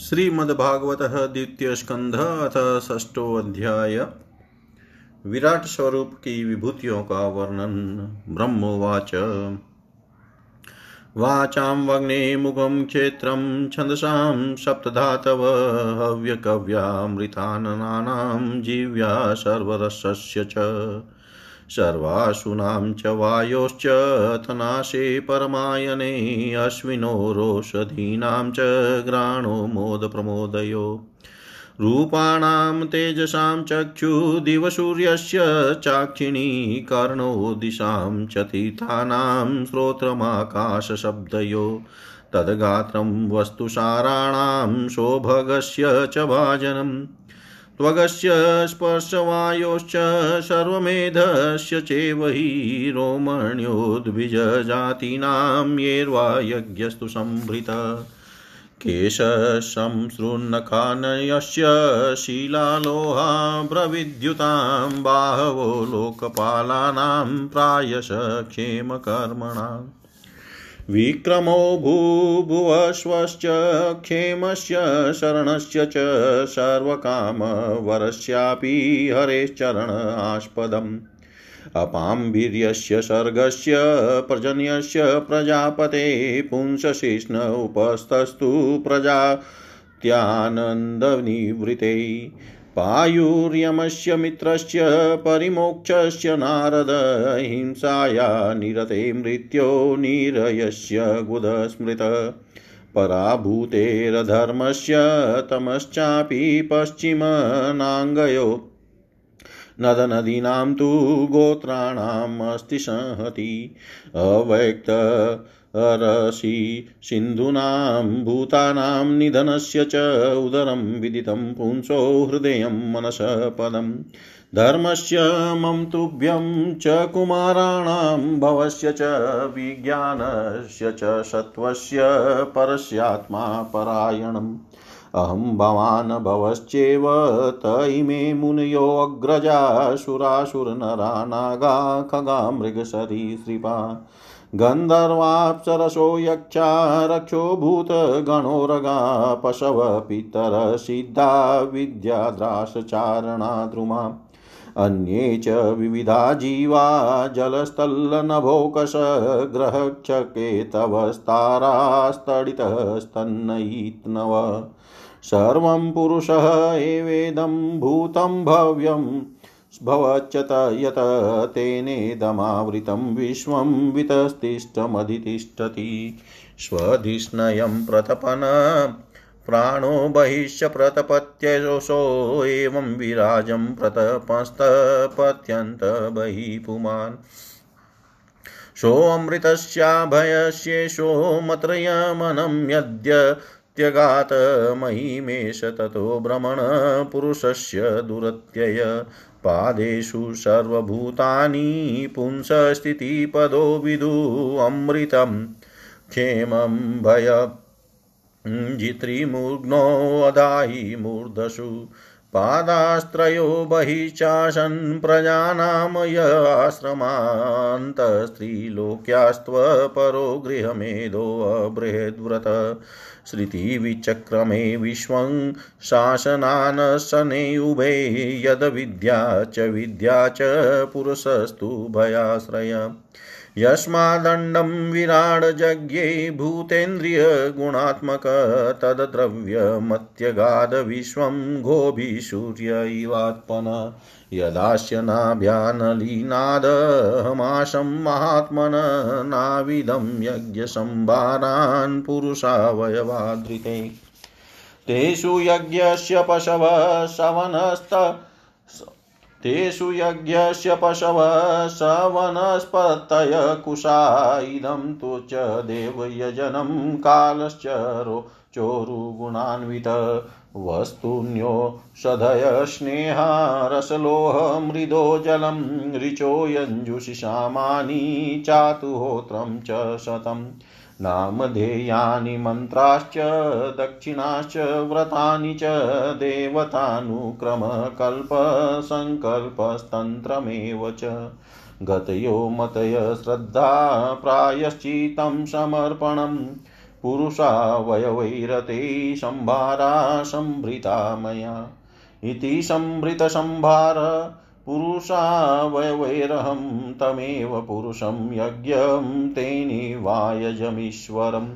श्रीमद्भागवत द्वितीय स्कंध अथ षष्ठो अध्याय की विभूतियों का वर्णन, ब्रह्मोवाच। वाचां वग्ने मुखं क्षेत्रं, छन्दसां सप्तधातव हव्यकव्यामृताननानां जीव्या सर्वरसस्य च। सर्वासुनां च वायोश्च तनाशे परमायने अश्विनोरोषधीनां च घ्राणो मोदप्रमोदयो। रूपाणां तेजसां चक्षुदिवसूर्यस्य चाक्षिणी कर्णो दिशां च तीर्थानां श्रोत्रमाकाशशब्दयो। तद्गात्रं वस्तुसाराणां सौभगस्य च भाजनम्। त्वगस्य स्पर्शवायोश्च सर्वमेधस्य चैव हि रोमण्योद्भिजजातीनां येर्वा यज्ञस्तु संभृत। केशशंसृन्नखानयस्य शिलालोहा प्रविद्युतां बाहवो लोकपालानां प्रायश क्षेमकर्मणाम् विक्रमो भूभुवस्वश्च क्षेमस्य शरणस्य च, सर्वकामवरस्यापि हरेश्चरण आस्पदम्। अपाम्बीर्यस्य सर्गस्य, पर्जन्यस्य प्रजापते, पुंसशिष्ण उपस्थस्तु प्रजात्यानन्दनिवृते पायुर्यमस्य मित्रस्य, परिमोक्षस्य नारद, हिंसाया निरते मृत्यो नीरयस्य गुदस्मृत। पराभूतेरधर्मस्य तमश्चापि पश्चिमनाङ्गयो। नदनदीनां तु गोत्राणामस्ति संहति अव्यक्त रसि सिन्धूनां भूतानां निधनस्य च उदरं विदितं पुंसो हृदयं मनसः पदम् धर्मस्य मम तुभ्यं च कुमाराणां, भवस्य च विज्ञानस्य च सत्त्वस्य परस्यात्मा परायणम्। अहं भवान् भवश्चेव त इमे मुनयोऽग्रजा सुरासुरनरा नागा खगा मृगसरीसृपा गन्धर्वाप्सरसो यक्षा रक्षो भूतगणोरगा पशव पितरसिद्धा विद्याद्रासचारणा द्रुमा अन्ये च विविधा जीवा जलस्थल्लनभोकश ग्रहक्षकेतवस्तारास्तडितस्तन्नयित्नव सर्वं पुरुषः एवेदं भूतं भव्यम्। भवच्यत यत तेनेदमावृतं विश्वं वितस्तिष्ठमधितिष्ठति। स्वधिष्णयं प्रतपन, प्राणो बहिश्च प्रतपत्यजोषो एवं विराजं प्रतपस्तपत्यन्त बहिः पुमान् सोऽमृतस्याभयस्येषो मत्रयमनं यद्य त्यगात् महिमेश ततो भ्रमणपुरुषस्य दुरत्यय। पादेषु सर्वभूतानि पुंसस्थितिपदो विदु अमृतं क्षेमं भय। जित्रिमुग्नोऽदाहि मूर्धसु पादास्त्रयो बहिः चाशन् प्रजानां य आश्रमान्तस्त्रीलोक्यास्त्वपरो गृहमेधोऽबृहद्व्रत श्रुतिविचक्रमे विश्वं शासनानशने उभे यद्विद्या च विद्या च पुरुषस्तु भयाश्रय। यस्मादण्डं विराडजज्ञे भूतेन्द्रियगुणात्मक तद्द्रव्यमत्यगाधविश्वं गोभिसूर्य इवात्मन यदास्य नाभ्यानलीनादहमाशं महात्मन नाविदं यज्ञसंभारान् पुरुषावयवाधृते। तेषु यज्ञस्य पशवः शवनस्त तेषु यज्ञस्य पशवः सवनस्पतय कुशा इदं तु च देवयजनं कालश्चरो चोरुगुणान्वित वस्तुन्योषधय स्नेहा रसलोह मृदो जलं ऋचो यञ्जुषिषामानि चातुहोत्रं च शतम् नामधेयानि मन्त्राश्च, दक्षिणाश्च, व्रतानि च देवतानुक्रमकल्पसङ्कल्पस्तन्त्रमेव च। गतयो मतय श्रद्धा प्रायश्चित्तं समर्पणं। पुरुषावयवैरते सम्भारा सम्भृता मया। इति सम्भृतसम्भार पुरुषावयवैरहं तमेव पुरुषं यज्ञं तेनिवायजमीश्वरम्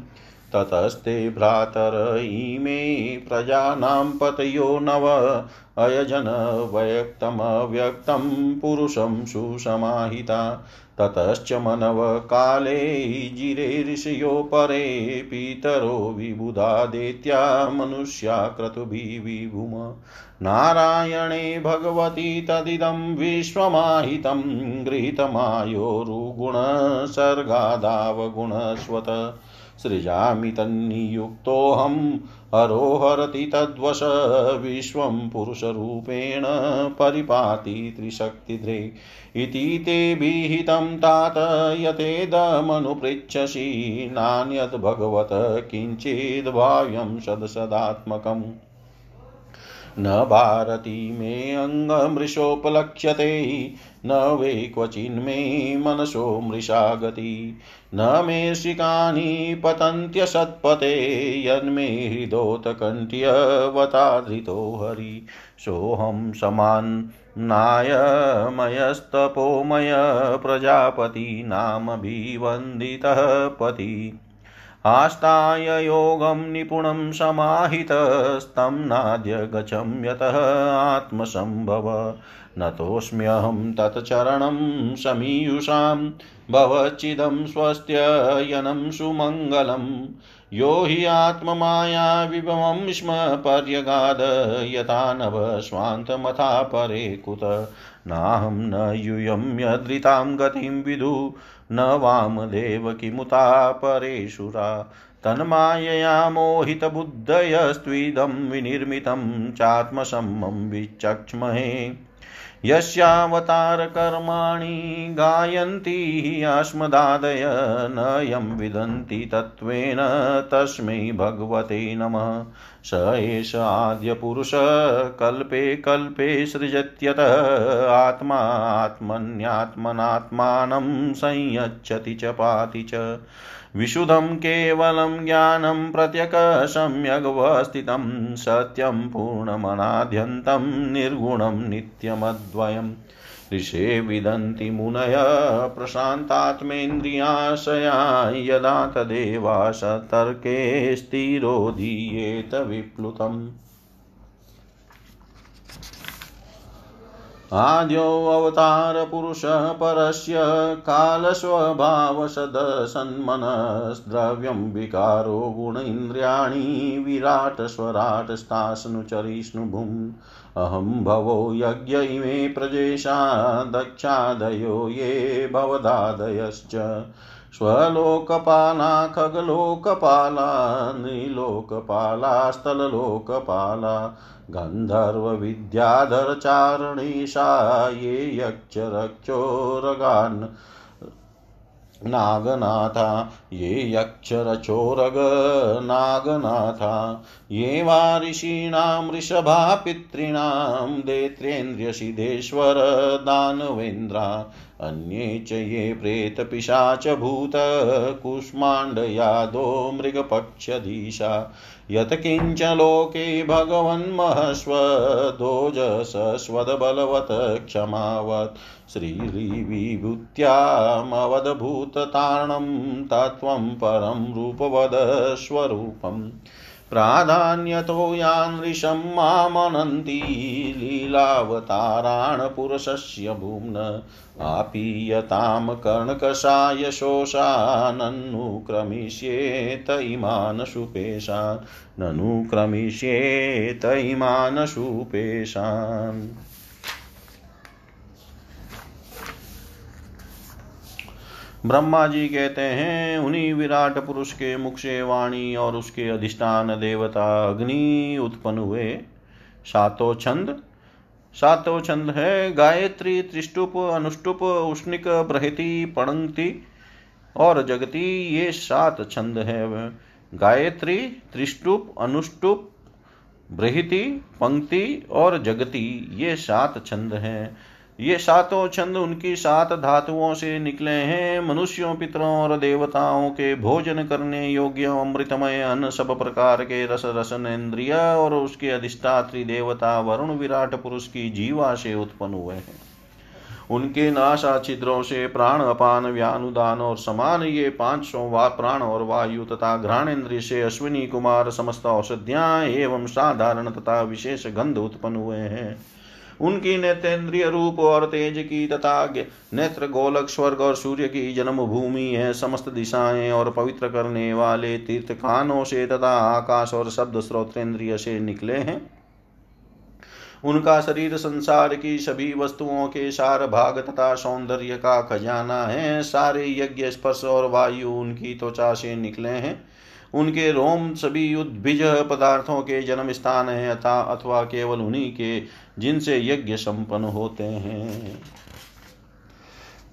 ततस्ते भ्रातर इमे प्रजानां पतयो नव। अयजन व्यक्तमव्यक्तं पुरुषं सुसमाहिता। ततश्च मनवकाले जिरे ऋषयो परे पितरो विबुधादेत्या मनुष्या क्रतुभिः विभुम। नारायणे भगवती तदिदं विश्वमाहितं गृहीतमायोरुगुणसर्गादावगुणस्वत। सृजामि तन्नियुक्तोऽहं हरोहरति तद्वश विश्वं पुरुषरूपेण परिपाति त्रिशक्तिध्रे। इति ते विहितं तात यतेदमनुपृच्छसि नान्यद्भगवत किञ्चिद्भाव्यं सदसदात्मकम्। न भारती मे अङ्गमृषोपलक्ष्यते न वै क्वचिन्मे मनसो मृषा गति न मे शिकानि पतन्त्यसत्पते यन्मे हृदोत्कण्ठ्यवताधृतो हरि। सोऽहं समान्नायमयस्तपोमय प्रजापति, नामभिवन्दितः पति। आस्ताय योगं निपुणं समाहितस्तं नाद्य गचं यतः आत्मसम्भव। नतोऽस्म्यहं तत्चरणं समीयुषां। भवचिदं स्वस्त्ययनं सुमङ्गलम्। यो हि आत्ममाया विभवं स्म पर्यगाद, यथा नभ स्वान्तमथा परे कुत नाहं न यूयं यदृतां गतिं विदु, न वामदेव किमुता परेशुरा। तन्मायया मोहितबुद्धयस्त्विदं विनिर्मितं चात्मसम्मं विचक्ष्महे। यस्यावतारकर्माणि गायन्ति अस्मदादय न यं विदन्ति तत्त्वेन तस्मै भगवते नमः। स एष आद्यपुरुष कल्पे कल्पे सृजत्यतः आत्मा आत्मन्यात्मनात्मानं संयच्छति च पाति च। विशुद्धं केवलं ज्ञानं प्रत्यकसम्यग्वस्थितं सत्यं पूर्णमनाद्यन्तं, निर्गुणं नित्यमद्वयम् ऋषे विदन्ति मुनय, प्रशान्तात्मेन्द्रियाशया, यदा तदेवा सतर्के स्थिरो दीयेत विप्लुतम्। आद्यो अवतारपुरुषः परस्य कालस्वभावसदसन्मनस्द्रव्यं विकारो गुण इन्द्रियाणि विराटस्वराटस्तास्नुचरिष्णुभुम् अहं भवो यज्ञ इमे प्रजेशा दक्षादयो ये भवदादयश्च। स्वलोकपाला खगलोकपाला नृलोकपालास्थललोकपाला गन्धर्वविद्याधरचारणीशा ये यक्षरक्षोरगान् नागनाथा ये यक्षरचोरगनागनाथा ये वा ऋषीणां वृषभा पितॄणां, देत्रेन्द्रियसिद्धेश्वर दानवेन्द्रा, अन्ये च ये प्रेतपिशाचभूतकुष्माण्डयादो मृगपक्षधीशा। यत्किञ्च लोके भगवन्महस्वदोजसस्वदबलवत् क्षमावत्। श्रीविभूत्यामवदभूततारणं तत्त्वं परं रूपवद स्वरूपम् प्राधान्यतो यानृशं मामनन्ति लीलावतारान् पुरुषस्य भूम्न आपीयतां कर्णकषाय शोषाननुक्रमिष्येत इमान् सुपेशान् ननुक्रमिष्येत इमान् सुपेशान् ब्रह्मा जी कहते हैं, उन्हीं विराट पुरुष के मुख से वाणी और उसके अधिष्ठान देवता अग्नि उत्पन्न हुए। सातो छंद। सातो छंद है, गायत्री, त्रिष्टुप, अनुष्टुप, उष्णिक बृहति पणंक्ति और जगति, ये सात छंद है। गायत्री, त्रिष्टुप, अनुष्टुप, बृहति, पंक्ति और जगति, ये सात छंद हैं। ये सातों छंद उनकी सात धातुओं से निकले हैं। मनुष्यों, पितरों और देवताओं के भोजन करने योग्य अमृतमय अन्न सब प्रकार के रस, रसन, इंद्रिय और उसके अधिष्ठात्री देवता वरुण विराट पुरुष की जीवा से उत्पन्न हुए हैं। उनके नाशा छिद्रों से प्राण, अपान, व्यानुदान और समान ये पाँच सौ वा प्राण और वायु तथा घ्राण इंद्रिय से अश्विनी कुमार समस्त औषधियाँ एवं साधारण तथा विशेष गंध उत्पन्न हुए हैं। उनकी नेत्रेंद्रिय रूप और तेज की तथा नेत्र, गोलक, स्वर्ग और सूर्य की जन्म भूमि है, समस्त दिशाएँ और पवित्र करने वाले तीर्थ खानों से तथा आकाश और शब्द स्रोतेंद्रिय से निकले हैं। उनका शरीर संसार की सभी वस्तुओं के सार भाग तथा सौंदर्य का खजाना है। सारे यज्ञ, स्पर्श और वायु उनकी त्वचा से निकले हैं। उनके रोम सभी उद्भिज पदार्थों के जन्म स्थान है, अथा अथवा केवल उन्हीं के जिनसे यज्ञ संपन्न होते हैं।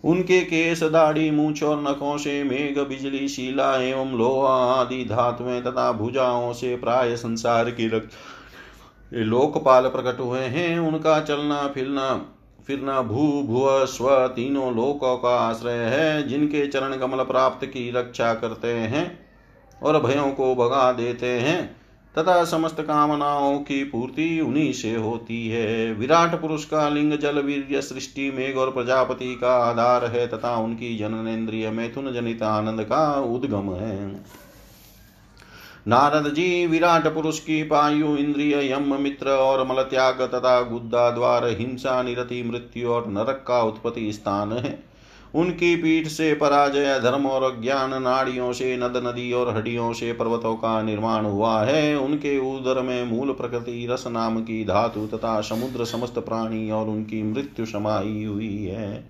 उनके केस दाढ़ी मूछ और नखों से मेघ, बिजली, शिला एवं लोहा आदि धातुएँ तथा भुजाओं से प्राय संसार की लोकपाल प्रकट हुए हैं। उनका चलना, फिरना फिरना भू, भुव, स्व तीनों लोकों का आश्रय है, जिनके चरण कमल प्राप्त की रक्षा करते हैं। और भयों को भगा देते हैं। तथा समस्त कामनाओं की पूर्ति उन्हीं से होती है। विराट पुरुष का लिंग, जल वीर सृष्टि, मेघ और प्रजापति का आधार है तथा उनकी जननेन्द्रिय मैथुन जनित आनंद का उद्गम है। नारद जी, विराट पुरुष की पायु, इंद्रिय, यम, मित्र और मल त्याग तथा गुद्दा द्वार, हिंसा, निरति, मृत्यु और नरक का उत्पत्ति स्थान है। उनकी पीठ से पराजय, धर्म और ज्ञान नाड़ियों से नद, नदी और हड्डियों से पर्वतों का निर्माण हुआ है। उनके उदर में मूल प्रकृति, रस नाम की धातु तथा समुद्र समस्त प्राणी और उनकी मृत्यु समाई हुई है।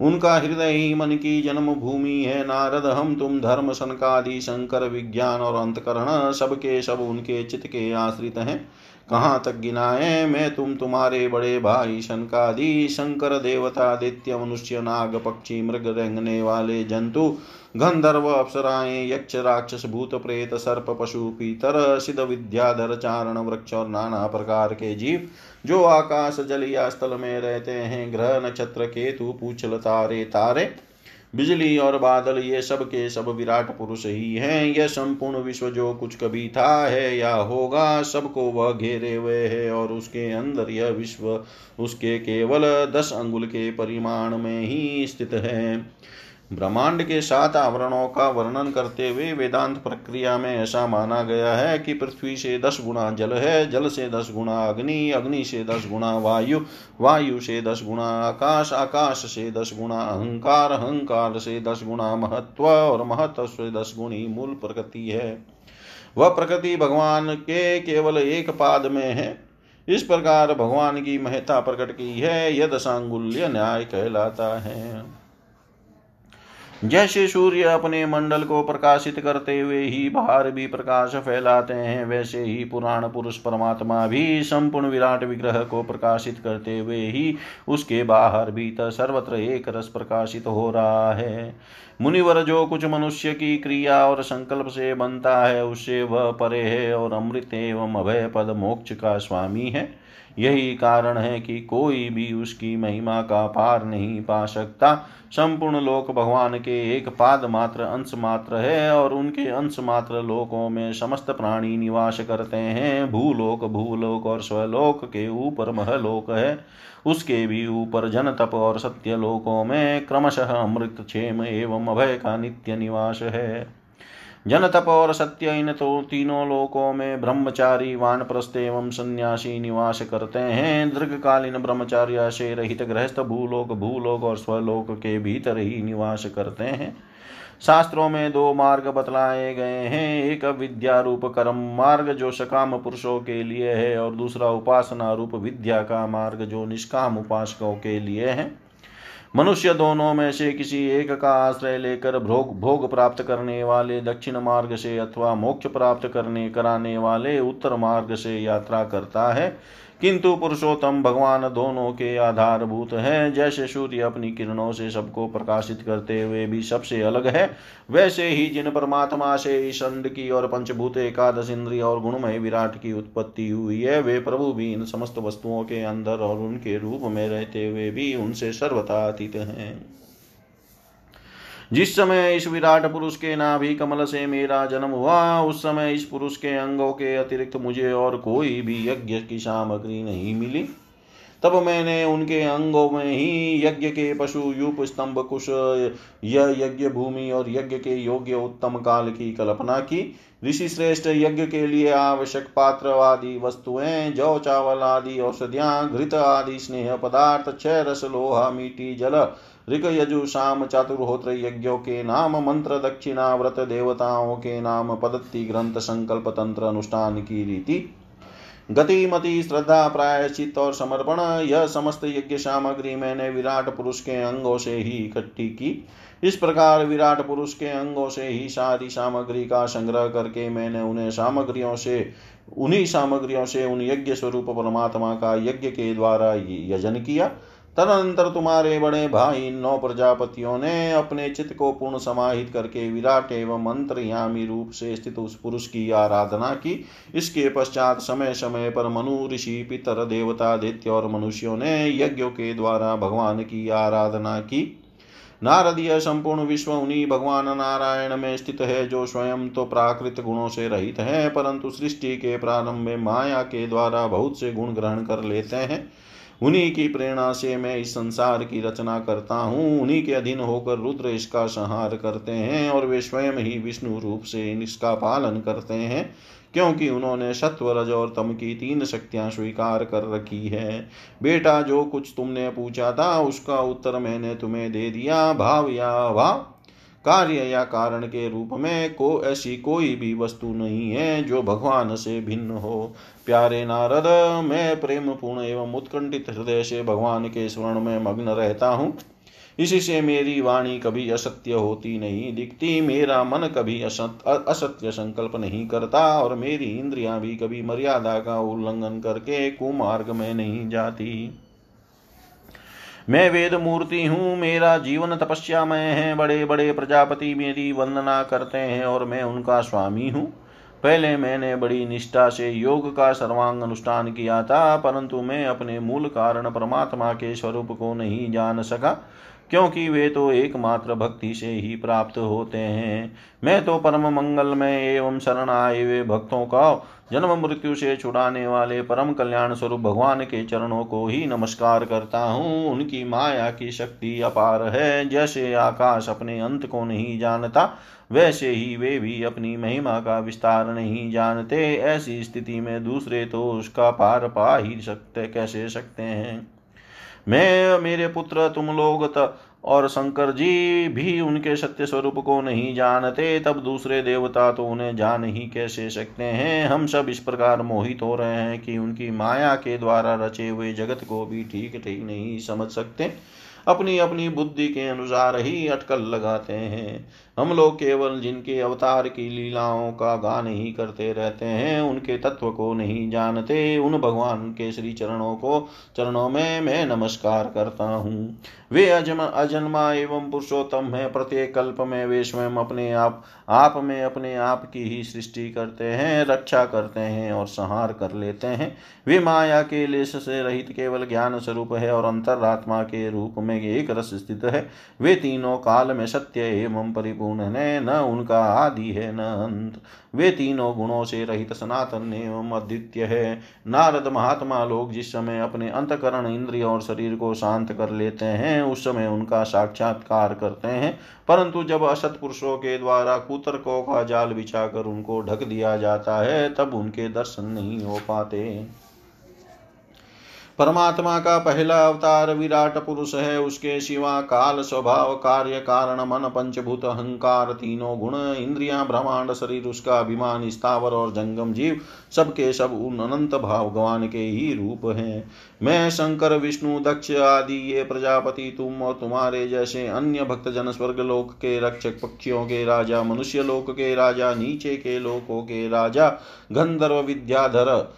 उनका हृदय ही मन की जन्म भूमि है। नारद, हम तुम धर्म सनकादि शंकर, विज्ञान और अंतकरण, सबके सब उनके चित्त के आश्रित हैं। कहाँ तक गिनाए मैं तुम तुम्हारे बड़े भाई शनकादि शंकर देवता, दित्य, मनुष्य, नाग, पक्षी, मृग, रेंगने वाले जंतु, गंधर्व अप्सराएँ, यक्ष, राक्षस, भूत प्रेत, सर्प, पशु, पीतर, सिद्ध विद्याधर चारण, वृक्ष और नाना प्रकार के जीव, जो आकाश जल या स्थल में रहते हैं, ग्रह, नक्षत्र, केतु, पूछल तारे तारे। बिजली और बादल, ये सब के सब विराट पुरुष ही हैं। यह संपूर्ण विश्व जो कुछ कभी था है या होगा, सबको वह घेरे हुए है और उसके अंदर यह विश्व उसके केवल दस अंगुल के परिमाण में ही स्थित है। ब्रह्मांड के सात आवरणों का वर्णन करते हुए वेदांत प्रक्रिया में ऐसा माना गया है कि पृथ्वी से दस गुणा जल है, जल से दस गुणा अग्नि अग्नि से दस गुणा वायु वायु से दस गुणा आकाश आकाश से दस गुणा अहंकार अहंकार से दस गुणा महत्व और महत्व से दस गुणी मूल प्रकृति है। वह प्रकृति भगवान के केवल एक पाद में है। इस प्रकार भगवान की महत्ता प्रकट की है, यद सांगुल्य न्याय कहलाता है। जैसे सूर्य अपने मंडल को प्रकाशित करते हुए ही बाहर भी प्रकाश फैलाते हैं, वैसे ही पुराण पुरुष परमात्मा भी संपूर्ण विराट विग्रह को प्रकाशित करते हुए ही उसके बाहर भीतर सर्वत्र एक रस प्रकाशित हो रहा है। मुनिवर जो कुछ मनुष्य की क्रिया और संकल्प से बनता है, उससे वह परे है और अमृत एवं अभय पद मोक्ष का स्वामी है। यही कारण है कि कोई भी उसकी महिमा का पार नहीं पा सकता। संपूर्ण लोक भगवान के एक पाद मात्र अंश मात्र है और उनके अंश मात्र लोकों में समस्त प्राणी निवास करते हैं। भूलोक भूलोक और स्वलोक के ऊपर महलोक है। उसके भी ऊपर जन तप और सत्य लोकों में क्रमशः अमृत, क्षेम एवं अभय का नित्य निवास है। जन तप और सत्य इन तो तीनों लोकों में ब्रह्मचारी वान वानप्रस्थ एवं सन्यासी निवास करते हैं। दीर्घकालीन ब्रह्मचार्य से रहित गृहस्थ भूलोक भूलोक और स्वलोक के भीतर ही निवास करते हैं। शास्त्रों में दो मार्ग बतलाए गए हैं। एक विद्या रूप कर्म मार्ग, जो सकाम पुरुषों के लिए है, और दूसरा उपासना रूप विद्या का मार्ग, जो निष्काम उपासकों के लिए है। मनुष्य दोनों में से किसी एक का आश्रय लेकर भोग भोग प्राप्त करने वाले दक्षिण मार्ग से अथवा मोक्ष प्राप्त करने, कराने वाले उत्तर मार्ग से यात्रा करता है। किंतु पुरुषोत्तम भगवान दोनों के आधारभूत हैं। जैसे सूर्य अपनी किरणों से सबको प्रकाशित करते हुए भी सबसे अलग है, वैसे ही जिन परमात्मा से इस अंड की और पंचभूत, एकादश इंद्रिय और गुणमय विराट की उत्पत्ति हुई है, वे प्रभु भी इन समस्त वस्तुओं के अंदर और उनके रूप में रहते हुए भी उनसे सर्वथा अतीत हैं। जिस समय इस विराट पुरुष के नाभि कमल से मेरा जन्म हुआ, उस समय इस पुरुष के अंगों के अतिरिक्त मुझे और कोई भी यज्ञ की सामग्री नहीं मिली। तब मैंने उनके अंगों में ही यज्ञ के पशु यूप स्तंभ कुश यज्ञ भूमि और यज्ञ के योग्य उत्तम काल की कल्पना की। ऋषि श्रेष्ठ यज्ञ के लिए आवश्यक पात्र आदि वस्तुएँ, जौ, चावल आदि, औषधियाँ, घृत आदि, स्नेह पदार्थ छह रस, लोहा, मीठी जल ऋग यजु, शाम, चातुर्होत्र यज्ञों के नाम, मंत्र दक्षिणा व्रत देवताओं के नाम पद्धति ग्रंथ, संकल्प, तंत्र, अनुष्ठान की रीति। गति मति श्रद्धा प्रायश्चित और समर्पण, यह समस्त यज्ञ सामग्री मैंने विराट पुरुष के अंगों से ही इकट्ठी की। इस प्रकार विराट पुरुष के अंगों से ही सारी सामग्री का संग्रह करके मैंने उन्हें सामग्रियों से, उन्हीं सामग्रियों से उन यज्ञ स्वरूप परमात्मा का यज्ञ के द्वारा यजन किया। तदनंतर तुम्हारे बड़े भाई नौ प्रजापतियों ने अपने चित्त को पूर्ण समाहित करके विराट एवं मंत्रयामी रूप से स्थित उस पुरुष की आराधना की। इसके पश्चात समय समय पर मनु, ऋषि, पितर, देवता दैत्य और मनुष्यों ने यज्ञों के द्वारा भगवान की आराधना की। नारदीय संपूर्ण विश्व उन्हीं भगवान नारायण में स्थित है जो स्वयं तो प्राकृत गुणों से रहित है, परंतु सृष्टि के प्रारंभ में माया के द्वारा बहुत से गुण ग्रहण कर लेते हैं। उन्हीं की प्रेरणा से मैं इस संसार की रचना करता हूँ। उन्हीं के अधीन होकर रुद्र इसका संहार करते हैं और वे स्वयं ही विष्णु रूप से इसका पालन करते हैं, क्योंकि उन्होंने सत्व रज और तम की तीन शक्तियाँ स्वीकार कर रखी है। बेटा, जो कुछ तुमने पूछा था, उसका उत्तर मैंने तुम्हें दे दिया। भाव या भाव कार्य या कारण के रूप में को ऐसी कोई भी वस्तु नहीं है जो भगवान से भिन्न हो। प्यारे नारद, मैं प्रेम पूर्ण एवं उत्कंठित हृदय से भगवान के स्वर्ण में मग्न रहता हूँ। इसी से मेरी वाणी कभी असत्य होती नहीं दिखती, मेरा मन कभी असत्य संकल्प नहीं करता और मेरी इंद्रियाँ भी कभी मर्यादा का उल्लंघन करके कुमार्ग में नहीं जाती। मैं वेद मूर्ति हूँ, मेरा जीवन तपस्यामय है बड़े बड़े प्रजापति मेरी वंदना करते हैं और मैं उनका स्वामी हूँ। पहले मैंने बड़ी निष्ठा से योग का सर्वांग अनुष्ठान किया था, परंतु मैं अपने मूल कारण परमात्मा के स्वरूप को नहीं जान सका। क्योंकि वे तो एकमात्र भक्ति से ही प्राप्त होते हैं। मैं तो परम मंगल में एवं शरण आए हुए भक्तों का जन्म मृत्यु से छुड़ाने वाले परम कल्याण स्वरूप भगवान के चरणों को ही नमस्कार करता हूँ। उनकी माया की शक्ति अपार है। जैसे आकाश अपने अंत को नहीं जानता, वैसे ही वे भी अपनी महिमा का विस्तार नहीं जानते। ऐसी स्थिति में दूसरे तो उसका पार पा ही सकते, कैसे सकते हैं? मैं मेरे पुत्र तुम लोग और शंकर जी भी उनके सत्य स्वरूप को नहीं जानते, तब दूसरे देवता तो उन्हें जान ही कैसे सकते हैं? हम सब इस प्रकार मोहित हो रहे हैं कि उनकी माया के द्वारा रचे हुए जगत को भी ठीक ठीक नहीं समझ सकते। अपनी अपनी बुद्धि के अनुसार ही अटकल लगाते हैं। हम लोग केवल जिनके अवतार की लीलाओं का गान ही करते रहते हैं, उनके तत्व को नहीं जानते, उन भगवान के श्री चरणों को, चरणों में मैं नमस्कार करता हूँ। वे अजम, अजन्मा एवं पुरुषोत्तम है, प्रत्येक कल्प में वे स्वयं अपने आप आप में अपने आप की ही सृष्टि करते हैं, रक्षा करते हैं और संहार कर लेते हैं। वे माया के लेस से रहित केवल ज्ञान स्वरूप है और अंतरात्मा के रूप में एक रस स्थित है। वे तीनों काल में सत्य एवं परिपूर्ण गुण है न उनका आदि है न अंत वे तीनों गुणों से रहित सनातन एवं अद्वितीय है। नारद महात्मा लोग जिस समय अपने अंतकरण इंद्रिय और शरीर को शांत कर लेते हैं, उस समय उनका साक्षात्कार करते हैं। परंतु जब असत पुरुषों के द्वारा कुतर्कों का जाल बिछाकर उनको ढक दिया जाता है, तब उनके दर्शन नहीं हो पाते। परमात्मा का पहला अवतार विराट पुरुष है, उसके सिवा काल स्वभाव कार्य कारण मन पंचभूत अहंकार तीनों गुण, इंद्रिया, ब्रह्मांड, शरीर, उसका अभिमान, स्थावर और जंगम जीव, सबके सब उन अनंत भाव गवान के ही रूप हैं। मैं शंकर, विष्णु, दक्ष आदि ये प्रजापति, तुम और तुम्हारे जैसे अन्य भक्त जन स्वर्ग लोक के रक्षक पक्षियों के राजा मनुष्य लोक के राजा, नीचे के लोकों के राजा, गंधर्व, विद्याधर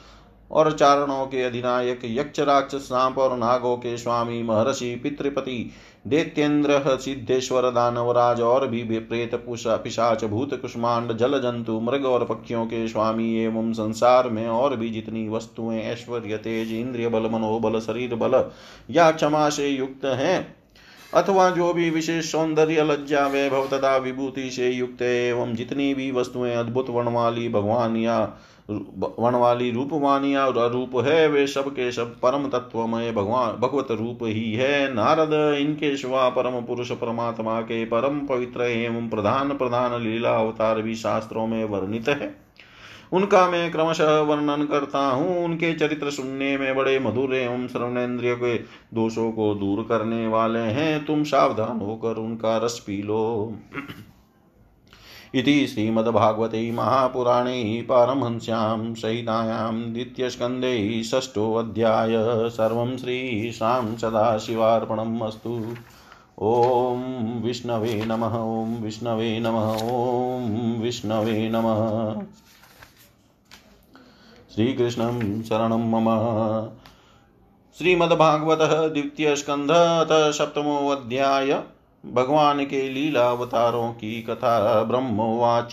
और चारणों के अधिनायक यक्ष राक्षस सांप और नागों के स्वामी महर्षि पितृपति दैत्येन्द्र सिद्धेश्वर दानवराज और भी प्रेत पिशाच भूत कुष्मांड जल जंतु मृग और पक्षियों के स्वामी एवं संसार में और भी जितनी वस्तुएँ ऐश्वर्य, तेज इंद्रिय बल, मनोबल, शरीर बल या क्षमा से युक्त हैं, अथवा जो भी विशेष सौंदर्य, लज्जा, वैभव तथा विभूति से युक्त एवं जितनी भी वस्तुएँ अद्भुत वर्ण वाली भगवान या वन वाली रूपवानी और अरूप है वे सब के सब परम तत्वमय भगवान भगवत रूप ही है। नारद, इनके शिवा, परम पुरुष, परमात्मा के परम पवित्र एवं प्रधान प्रधान लीला अवतार भी शास्त्रों में वर्णित है। उनका मैं क्रमशः वर्णन करता हूँ। उनके चरित्र सुनने में बड़े मधुर एवं श्रवणेन्द्रिय के दोषों को दूर करने वाले हैं। तुम सावधान होकर उनका रस पी लो। इति श्रीमद्भागवते महापुराणे पारमहंस्यां सहितायां द्वितीयस्कन्धे षष्ठोऽध्याय सर्वं श्रीशां सदाशिवार्पणम् अस्तु। ॐ विष्णवे नमः, ॐ विष्णवे नमः, ॐ विष्णवे नमः। श्रीकृष्णं शरणं मम। श्रीमद्भागवतः द्वितीयस्कन्ध सप्तमोऽध्याय भगवान के लीला अवतारों की कथा ब्रह्मोवाच।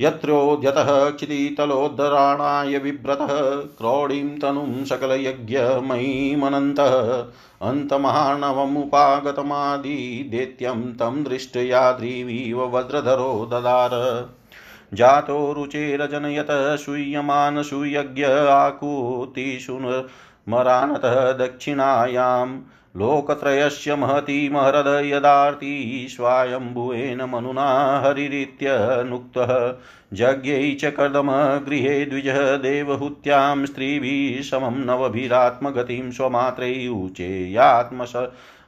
यत्रोद्यतः क्षितितलोद्धराणाय विव्रतः क्रौडीं तनुं सकलयज्ञमयीमनन्तः अन्तमहार्णवमुपागतमादिदैत्यं तं दृष्ट्या द्रिवीव वज्रधरो ददार। जातो रुचेरजनयत सूयमान सुयज्ञ आकुतिषु मरानतः दक्षिणायाम् लोकत्रयस्य महती महरद यदार्ती स्वायम्भुवेन मनुना हरिरीत्यनुक्तः यज्ञै च कर्दमगृहे द्विजः देवहूत्यां स्त्रीभिः समं नवभिरात्मगतिं स्वमात्रै ऊचेयात्मस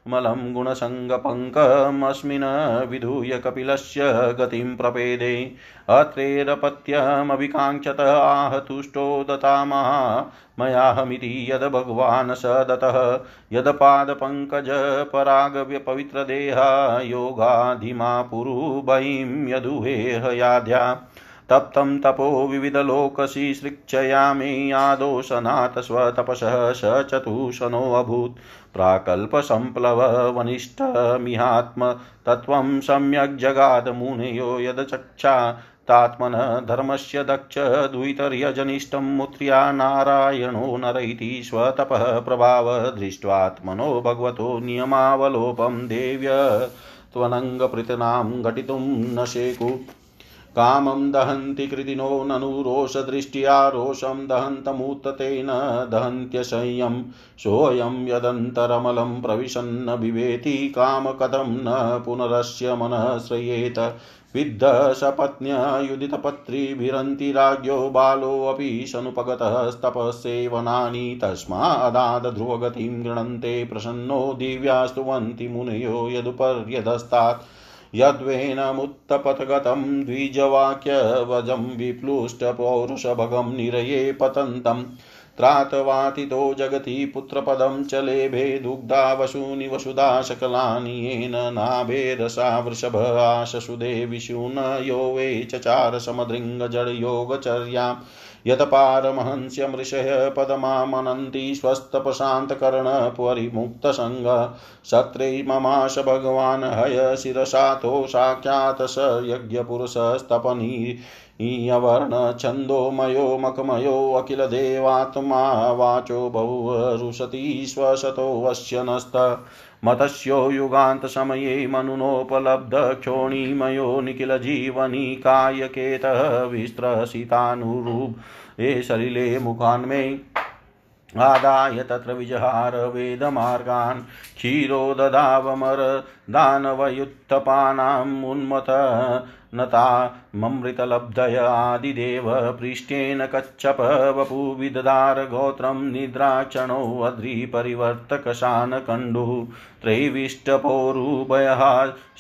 मलं गुणसङ्गपङ्कमस्मिन् विधूय कपिलस्य गतिं प्रपेदे। अत्रेरपत्यमभिकाङ्क्षत आह तुष्टो दतामः मयाहमिति यद् भगवान् स दतः यदपादपङ्कजपरागव्यपवित्रदेहा योगाधिमापुरुभयीं यदुहेहयाध्या तप्तं तपो विविधलोकशिसृक्षया मे आदोषनाथ स्वतपसः स चतुशनोऽभूत् प्राकल्पसम्प्लवनिष्ठमिहात्म तत्त्वं सम्यक् जगादमुनयो यदचक्षा। तात्मन धर्मस्य दक्ष द्वितर्यजनिष्ठं मुत्र्या नारायणो नर इति स्वतपः प्रभाव। दृष्ट्वात्मनो भगवतो नियमावलोपं देव्य। त्वनङ्गपृतनां घटितुं न शेकु। कामं दहन्ति कृतिनो ननु रोषदृष्ट्या रोषं दहन्तमुत्ततेन दहन्त्यसंयं सोऽयं यदन्तरमलं प्रविशन्न बिभेति कामकथं न पुनरस्य मनः श्रयेत विद्ध सपत्न्ययुदितपत्रीभिरन्ति राज्ञो बालोऽपि शनुपगतस्तपःसेवनानि तस्मादादध्रुवगतिं गृणन्ते प्रसन्नो दिव्यास्तुवन्ति मुनयो यदुपर्यधस्तात् यद्वेनमुत्तपथगतं द्विजवाक्यवजं विप्लुष्टपौरुषभगं निरये पतन्तम् त्रातवातितो जगति पुत्रपदं च लेभे दुग्धा वशूनि वसुधा सकलानि येन नाभेरसा वृषभ आशसुदे विशून यो वे चचार समदृङ्गजडयोगचर्याम् यत्पारमहंस्यमृषय पदमामनन्ति स्वस्तपशान्तकर्णपरिमुक्तसङ्ग। सत्रे ममाश भगवान् हय शिरसातो साक्षात् स यज्ञपुरुषस्तपनी ईयवर्णछन्दोमयो मखमयो अखिलदेवात्मा वाचो बहुरुशति स्वशतोऽस्य नस्त मतस्यो युगान्तसमये मनुनोपलब्धक्षोणीमयो कायकेत विस्त्रसितानुरूप ये सलिले मुखान्मे आदाय तत्र विजहार वेदमार्गान् क्षीरो ददावमर दानवयुत्थपानाम् उन्मत नता ममृतलब्धय आदिदेव पृष्ठेन कच्छप वपुविददार गोत्रं निद्राक्षणोऽध्रिपरिवर्तकशानकण्डुः त्रैविष्टपोरुभयः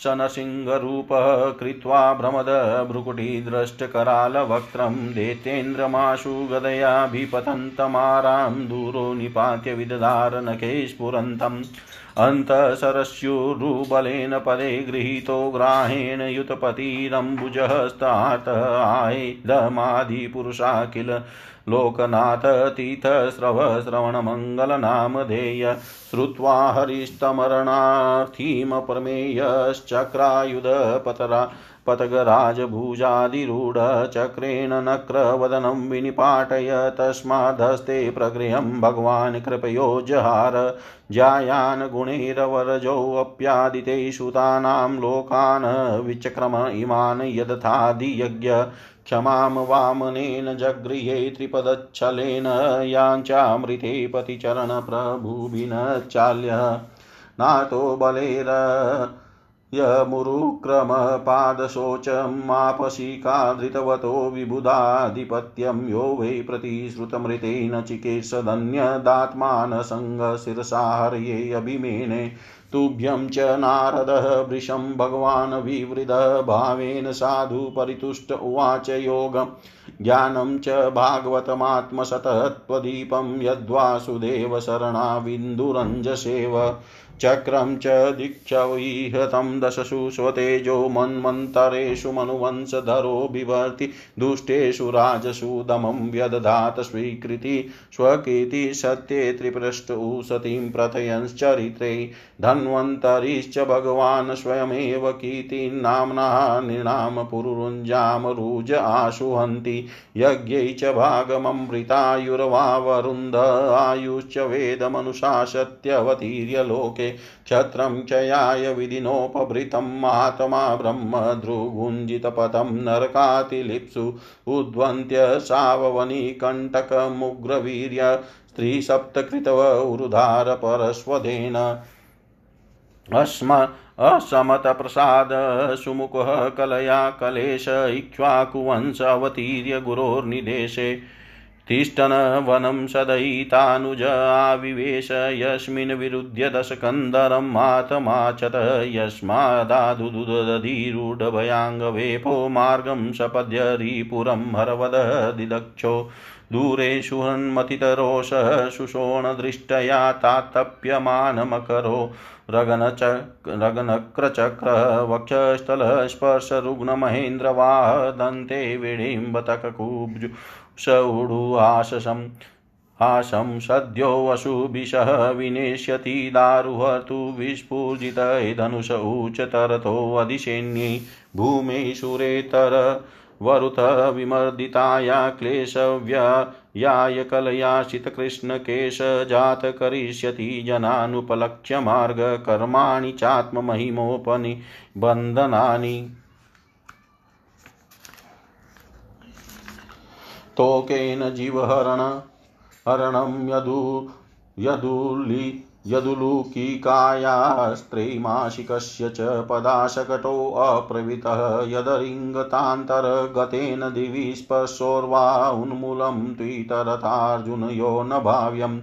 शनसिंहरूपः कृत्वा भ्रमद भ्रुकुटिद्रष्टकरालवक्त्रं देतेन्द्रमाशु गदयाभिपतन्तमारां दूरो निपात्य विदधार नखे स्फुरन्तम् अन्तःसरस्युरुबलेन पदे गृहीतो ग्राहेण युतपतिरमृतकण्ठो अम्बुजस्तात् आयदमादिपुरुषा किल लोकनाथ तीर्थस्रव श्रवणमङ्गलनामधेय श्रुत्वा हरिस्तमरणार्थीम प्रमेयश्चक्रायुधपतरा पतगराजभुजादिरूढचक्रेण नक्रवदनं विनिपाटय तस्मादस्ते प्रगृहं भगवान् कृपयो जहार। जायान् गुणैरवरजोऽप्यादिते सुतानां लोकान् विचक्रम इमान् यदथादियज्ञ। क्षमां वामनेन जगृहे त्रिपदच्छलेन याञ्चामृते पतिचरणप्रभुभिनच्चाल्य नातो बलेर यमुरुक्रमपादशोचमापशिका धृतवतो विबुधाधिपत्यं यो वै प्रतिश्रुतमृतेन चिकीर्षदन्यदात्मानसङ्गशिरसाहर्ये अभिमेने तुभ्यं च नारदः वृषं भगवान् विवृधः भावेन साधु परितुष्ट उवाच योगम् ज्ञानं च भागवतमात्मसतत्वदीपं यद्वासुदेव शरणाविन्दुरञ्जसेव। चक्रं च दीक्षविहतं दशसु स्वतेजो मन्मन्तरेषु मनुवंशधरो बिभर्ति। दुष्टेषु राजसु दमं व्यदधात स्वीकृति। स्वकीर्ति सत्ये त्रिपृष्टौ सतीं प्रथयंश्चरित्रे। धन्वन्तरिश्च भगवान् स्वयमेव कीर्तिन्नाम्ना नृणां पुरुरुञ्जामरुज आशुहन्ति। यज्ञै च भागममृतायुर्वावरुन्ध आयुश्च वेदमनुशासत्यवतीर्य लोके क्षत्रं क्षयाय विधिनोपभृतं महात्मा ब्रह्मध्रुगुञ्जितपथं नरकातिलिप्सु उद्वन्त्य साववनिकण्टकमुग्रवीर्य स्त्रीसप्तकृतव उरुधार परस्वधेन अस्म असमतप्रसाद सुमुखः कलया कलेश इक्ष्वाकुवंश अवतीर्य गुरोर्निदेशे। तिष्ठन वनं सदयितानुज आविवेश, यस्मिन् विरुध्य दशकन्दरं मातमाचत यस्मादादुदधीरूढभयाङ्गवेपो मार्गं सपद्य हरवद दिदक्षो। दूरे सुहन्मथितरोष सुषोणदृष्टया तातप्यमानमकरो रगनच रगनक्रचक्र वक्षस्थलस्पर्शरुग्णमहेन्द्रवाह दन्ते विडिम्बतककुब्जु सौडुहासम् हासं सद्योऽशुभिषः विनेष्यति दारुहर्तु विस्फुजितैधनुष उच्चतरतोऽधिशेन्यै भूमे सुरेतर वरुथ विमर्दिताया क्लेशव्ययाय कलयाशितकृष्णकेशजात करिष्यति जनानुपलक्ष्य मार्गकर्माणि चात्ममहिमोपनिबन्धनानि। तोकेन जीवहरण हरणं यदु यदुलि यदुलूकिकायास्त्रैमासिकस्य च पदाशकटोऽप्रवृतः यदरिङ्गतान्तर्गतेन दिवि स्पर्शोर्वा उन्मूलं त्वितरथार्जुनयो न भाव्यम्।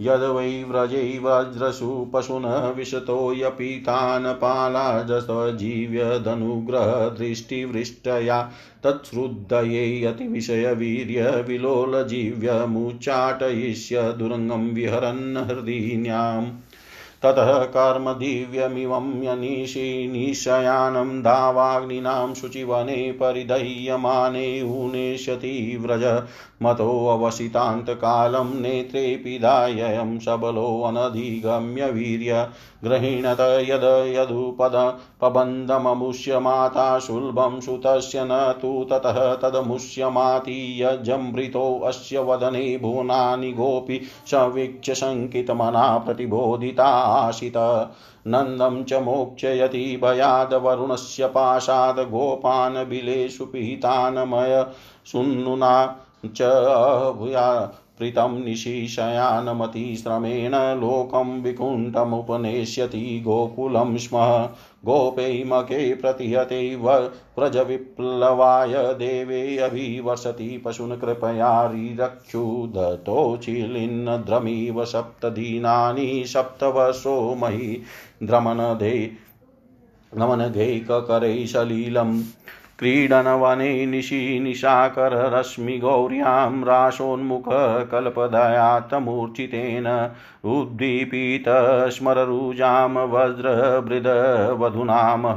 यद् वै व्रजै वज्रसु पशुनः विशतोऽपि तान् पालाजसजीव्यदनुग्रहदृष्टिवृष्टया तच्छ्रुद्धये अतिविषयवीर्यविलोलजीव्यमुच्चाटयिष्य दुरङ्गं विहरन् हृदीन्याम् ततः कर्मदिव्यमिवं यनीशि निशयानं धावाग्निनां शुचिवने परिदह्यमाने ऊनेष्यति व्रज। मतोऽवसितान्तकालं नेत्रे पिधायं सबलोऽनधिगम्य वीर्य। गृहीणत यद यदुपद पबन्धममुष्य माता शुल्भं सुतस्य न तु ततः तदमुष्यमाति यजमृतोऽस्य वदने भुवनानि गोपि सवीक्ष्य शङ्कितमना प्रतिबोधिताशित नन्दं च मोक्षयति भयाद्वरुणस्य पाशाद् गोपान् बिलेषु पिहितान्मय सुन्नुना च प्रीतं निशीशयानमतिश्रमेण लोकं विकुण्ठमुपनेष्यति गोकुलं स्म। गोपैमके प्रतिहते व्रजविप्लवाय देवे अभिवसति पशून् कृपयारिरक्षुधतोचिलिन्नद्रमिव सप्तदीनानि सप्तवर्षो मयि। द्रमनदे नमनघैककरै सलीलम् क्रीडनवने निशि निशाकररश्मिगौर्यां राशोन्मुखकल्पदयात्तमूर्छितेन उद्दीपितस्मररुजां वज्रभृदवधूनां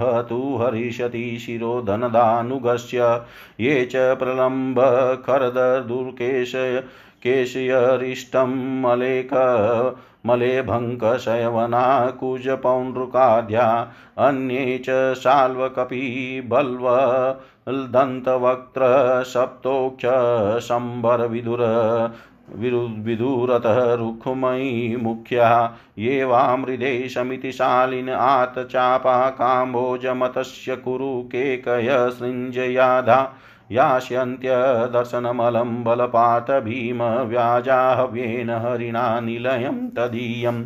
हतु हरिष्यति शिरोधनदानुगस्य ये च प्रलम्बखरदुर्केश केशयरिष्टं मलेक मलेभङ्कशयवना कुजपौण्ड्रुकाद्या अन्ये च शाल्वकपि बल्वदन्तवक्त्र सप्तोक्ष शम्बरविदुर विदुरतः रुक्मयी मुख्या ये वामृदे शमिति शालिन आतचापा काम्बोजमतस्य कुरु केकय, सृञ्जयाधा यास्यन्त्यदर्शनमलं बलपातभीमव्याजाहव्येन हरिणा निलयं तदीयं।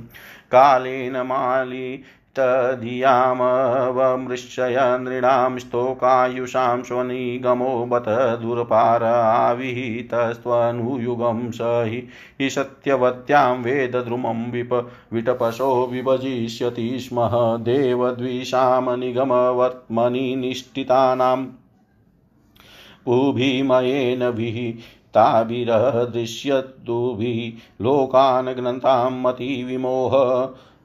कालेन माली तदीयामवमृश्चय नृणां स्तोकायुषां स्वनिगमो बत दुर्पार आविहितस्त्वनुयुगं स हि सत्यवत्यां वेदद्रुमं विप विटपशो विभजिष्यति स्म। देवद्विषां निगमवर्त्मनि निष्ठितानाम् पुभीमयेन विहिताभिरदृश्यतुभिः लोकान् ग्रन्थां मतिविमोह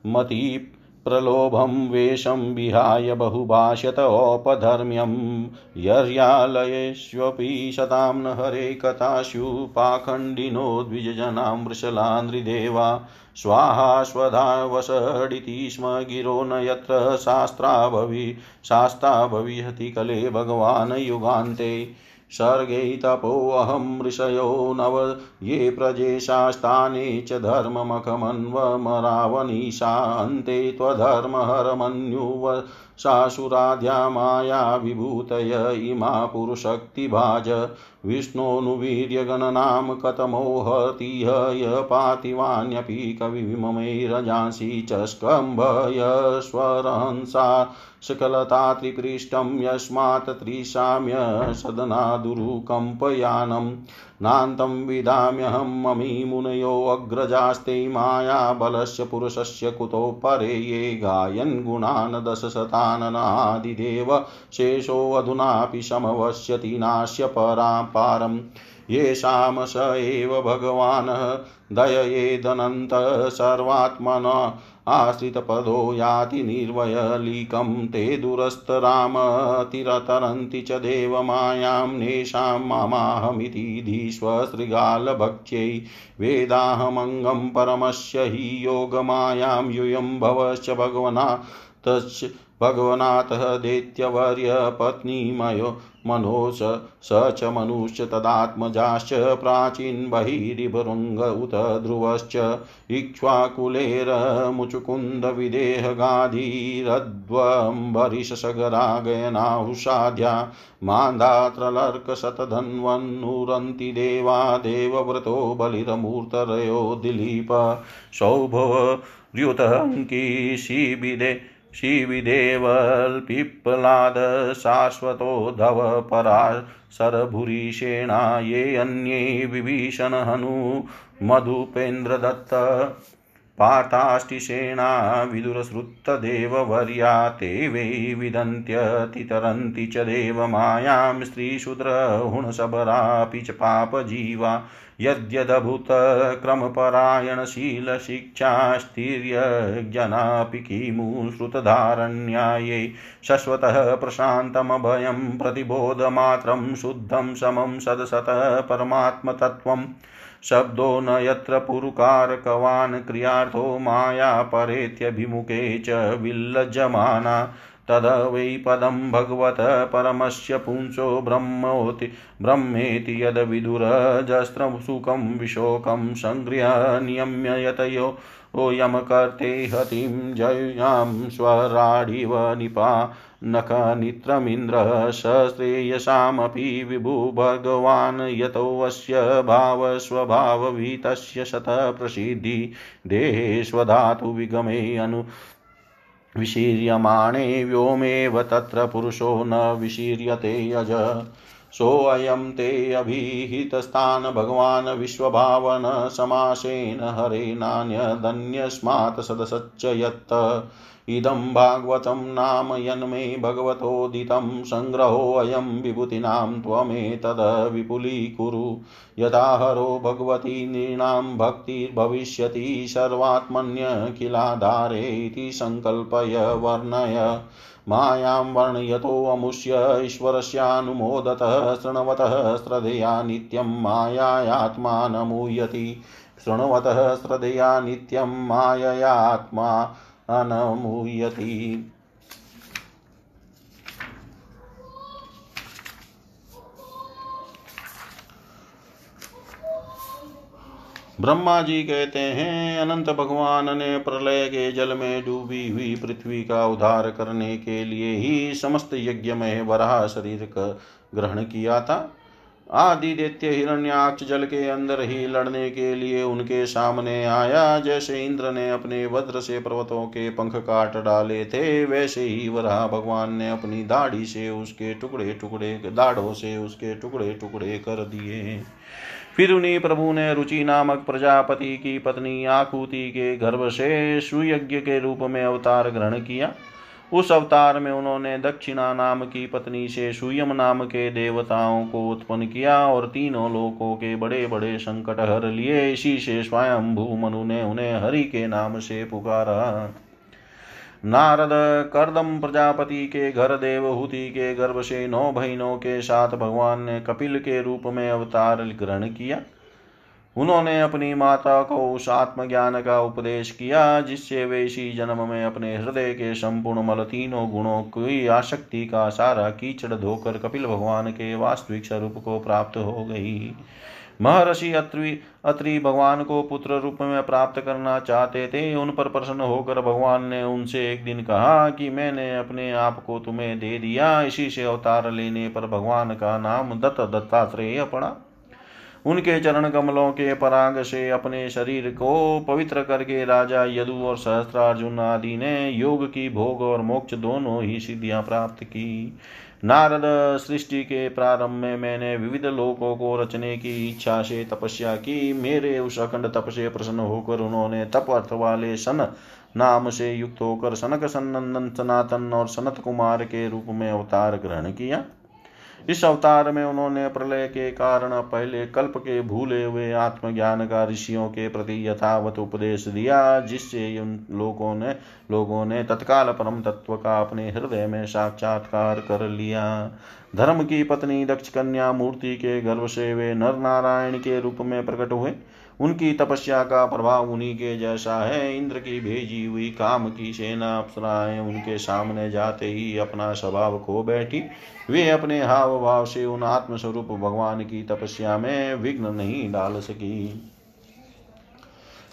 मति प्रलोभं वेषं विहाय बहुभाष्यत औपधर्म्यं यर्यालयेष्वपि शतां न हरे कथाशु पाखण्डिनो द्विजजनां वृषलान्द्रिदेवा स्वाहा स्वधावषडिति स्म गिरो न यत्र शास्त्रा भवि शास्ता भविहति कले भगवान् युगान्ते। सर्गे तपोऽहं ऋषयो नव ये प्रजेशास्ताने च धर्ममखमन्वमरावनीशान्ते त्वधर्महरमन्युव सासुराध्या माया विभूतय, इमा पुरुशक्तिभाज विष्णोनुवीर्यगणनां कथमोहतिह य पातिवान्यपि कविममैरजांसि च स्कम्भयस्वरहंसा सकलता त्रिपृष्ठं, यस्मात् त्रिशाम्य सदनादुरुकम्पयानं नान्तं विधाम्यहं ममी मुनयोऽग्रजास्ते मायाबलस्य पुरुषस्य कुतो परे ये गायन् गुणान् दशशताननादिदेव शेषोऽधुनापि समवस्यति नाश्य परां पारम् येषां स एव भगवान् दययेदनन्तः सर्वात्मन आश्रितपदो याति निर्वयलीकं ते दुरस्तरामतिरतरन्ति च देवमायां नेषां मामाहमिति धीष्वशृगालभक्ष्यै वेदाहमङ्गं परमस्य हि योगमायां यूयं भवश्च भगवना तस्य भगवनाथः दैत्यवर्य पत्नीमयो मनो स च मनुश्च तदात्मजाश्च प्राचीन बहिरिभृङ्ग उत ध्रुवश्च इक्ष्वाकुलेरमुचुकुन्दविदेहगाधीरध्वम्बरिशसगरागयनाहुषाढ्या मान्धात्रलर्कशतधन्वन्नुरन्ति देवा देवव्रतो बलिरमूर्तरयो दिलीप सौभर्युतङ्कीशिबिदे शिविदेवल्पिप्लाद शाश्वतो धव परा शरभुरीषेणा ये अन्ये विभीषणहनु मधुपेन्द्रदत्त पाताष्टिषेणा विदुरश्रुतदेववर्या ते वै विदन्त्यतितरन्ति च देवमायां स्त्रीशूद्रहुणशबरापि च पापजीवा यद्यदभूत क्रमपरायणशीलशिक्षास्थिर्यजनापि किमु श्रुतधारण्यायै शश्वतः प्रशान्तमभयं प्रतिबोधमात्रं शुद्धं समं सदसतः परमात्मतत्त्वम् शब्दो न यत्र पुरुकारकवान् क्रियार्थो माया परेत्यभिमुखे च विल्लज्जमाना तद वै पदं भगवत परमस्य पुंसो ब्रह्मोति ब्रह्मेति यद्विदुरजस्रसुखं विशोकं सङ्गृह्य नियम्य यतयो यमकर्ते हतिं जयां स्वराडिव निपा नखनित्रमिन्द्रः सश्रेयसामपि विभु भगवान् यतोऽस्य भावस्वभाववितस्य शतः प्रसिद्धि देहेष्वधातु विगमे अनु विशीर्यमाणे व्योमेव तत्र पुरुषो न विशीर्यते यज। सोऽयं ते अभिहितस्थान भगवान् विश्वभावन समासेन हरे नान्यदन्यस्मात् सदसच्च यत्। इदं भागवतं नाम यन्मे भगवतोदितं सङ्ग्रहोऽयं विभूतीनां त्वमेतद् विपुलीकुरु। यथा हरो भगवती नृणां भक्तिर्भविष्यति सर्वात्मन्यखिलाधारे इति सङ्कल्पय वर्णय। मायां वर्णयतोऽमुष्य ईश्वरस्यानुमोदतः शृण्वतः श्रद्धया नित्यं मायायात्मानमूयति शृण्वतः श्रद्धया नित्यं माययात्मा अनमूयति ब्रह्मा जी कहते हैं, अनंत भगवान ने प्रलय के जल में डूबी हुई पृथ्वी का उद्धार करने के लिए ही समस्त यज्ञ में वराह शरीर का ग्रहण किया था। आदि दैत्य हिरण्याक्ष जल के अंदर ही लड़ने के लिए उनके सामने आया। जैसे इंद्र ने अपने वज्र से पर्वतों के पंख काट डाले थे, वैसे ही वराह भगवान ने अपनी दाढ़ी से उसके टुकड़े टुकड़े, दाढ़ों से उसके टुकड़े टुकड़े कर दिए। फिर उन्हीं प्रभु ने रुचि नामक प्रजापति की पत्नी आकुति के गर्भ से सुयज्ञ के रूप में अवतार ग्रहण किया। उस अवतार में उन्होंने दक्षिणा नाम की पत्नी से सुयम नाम के देवताओं को उत्पन्न किया और तीनों लोकों के बड़े बड़े संकट हर लिए इसी से स्वयं मनु ने उन्हें हरि के नाम से पुकारा। नारद, कर्दम प्रजापति के घर देवहूति के गर्भ से नौ बहनों के साथ भगवान ने कपिल के रूप में अवतार ग्रहण किया। उन्होंने अपनी माता को उस आत्मज्ञान का उपदेश किया, जिससे वे इसी जन्म में अपने हृदय के संपूर्ण मल तीनों गुणों की आसक्ति का सारा कीचड़ धोकर कपिल भगवान के वास्तविक स्वरूप को प्राप्त हो गई। महर्षि अत्रि अत्रि भगवान को पुत्र रूप में प्राप्त करना चाहते थे, उन पर प्रसन्न होकर भगवान ने उनसे एक दिन कहा कि मैंने अपने आप को तुम्हें दे दिया, इसी से अवतार लेने पर भगवान का नाम दत्त दत्तात्रेय पड़ा। उनके चरण कमलों के पराग से अपने शरीर को पवित्र करके राजा यदु और सहस्त्रार्जुन आदि ने योग की, भोग और मोक्ष दोनों ही सिद्धियाँ प्राप्त की। नारद सृष्टि के प्रारंभ में मैंने विविध लोकों को रचने की इच्छा से तपस्या की। मेरे उस अखंड तप से प्रसन्न होकर उन्होंने तप अर्थ वाले सन नाम से युक्त होकर सनक सनंदन सनातन और सनत कुमार के रूप में अवतार ग्रहण किया। इस अवतार में उन्होंने प्रलय के कारण पहले कल्प के भूले हुए आत्मज्ञान का ऋषियों के प्रति यथावत उपदेश दिया, जिससे उन लोगों ने लोगों ने तत्काल परम तत्व का अपने हृदय में साक्षात्कार कर लिया। धर्म की पत्नी दक्ष कन्या मूर्ति के गर्भ से वे नर नारायण के रूप में प्रकट हुए। उनकी तपस्या का प्रभाव उन्हीं के जैसा है। इंद्र की भेजी हुई काम की सेना अप्सराएँ उनके सामने जाते ही अपना स्वभाव खो बैठी। वे अपने हाव भाव से उन आत्मस्वरूप भगवान की तपस्या में विघ्न नहीं डाल सकी।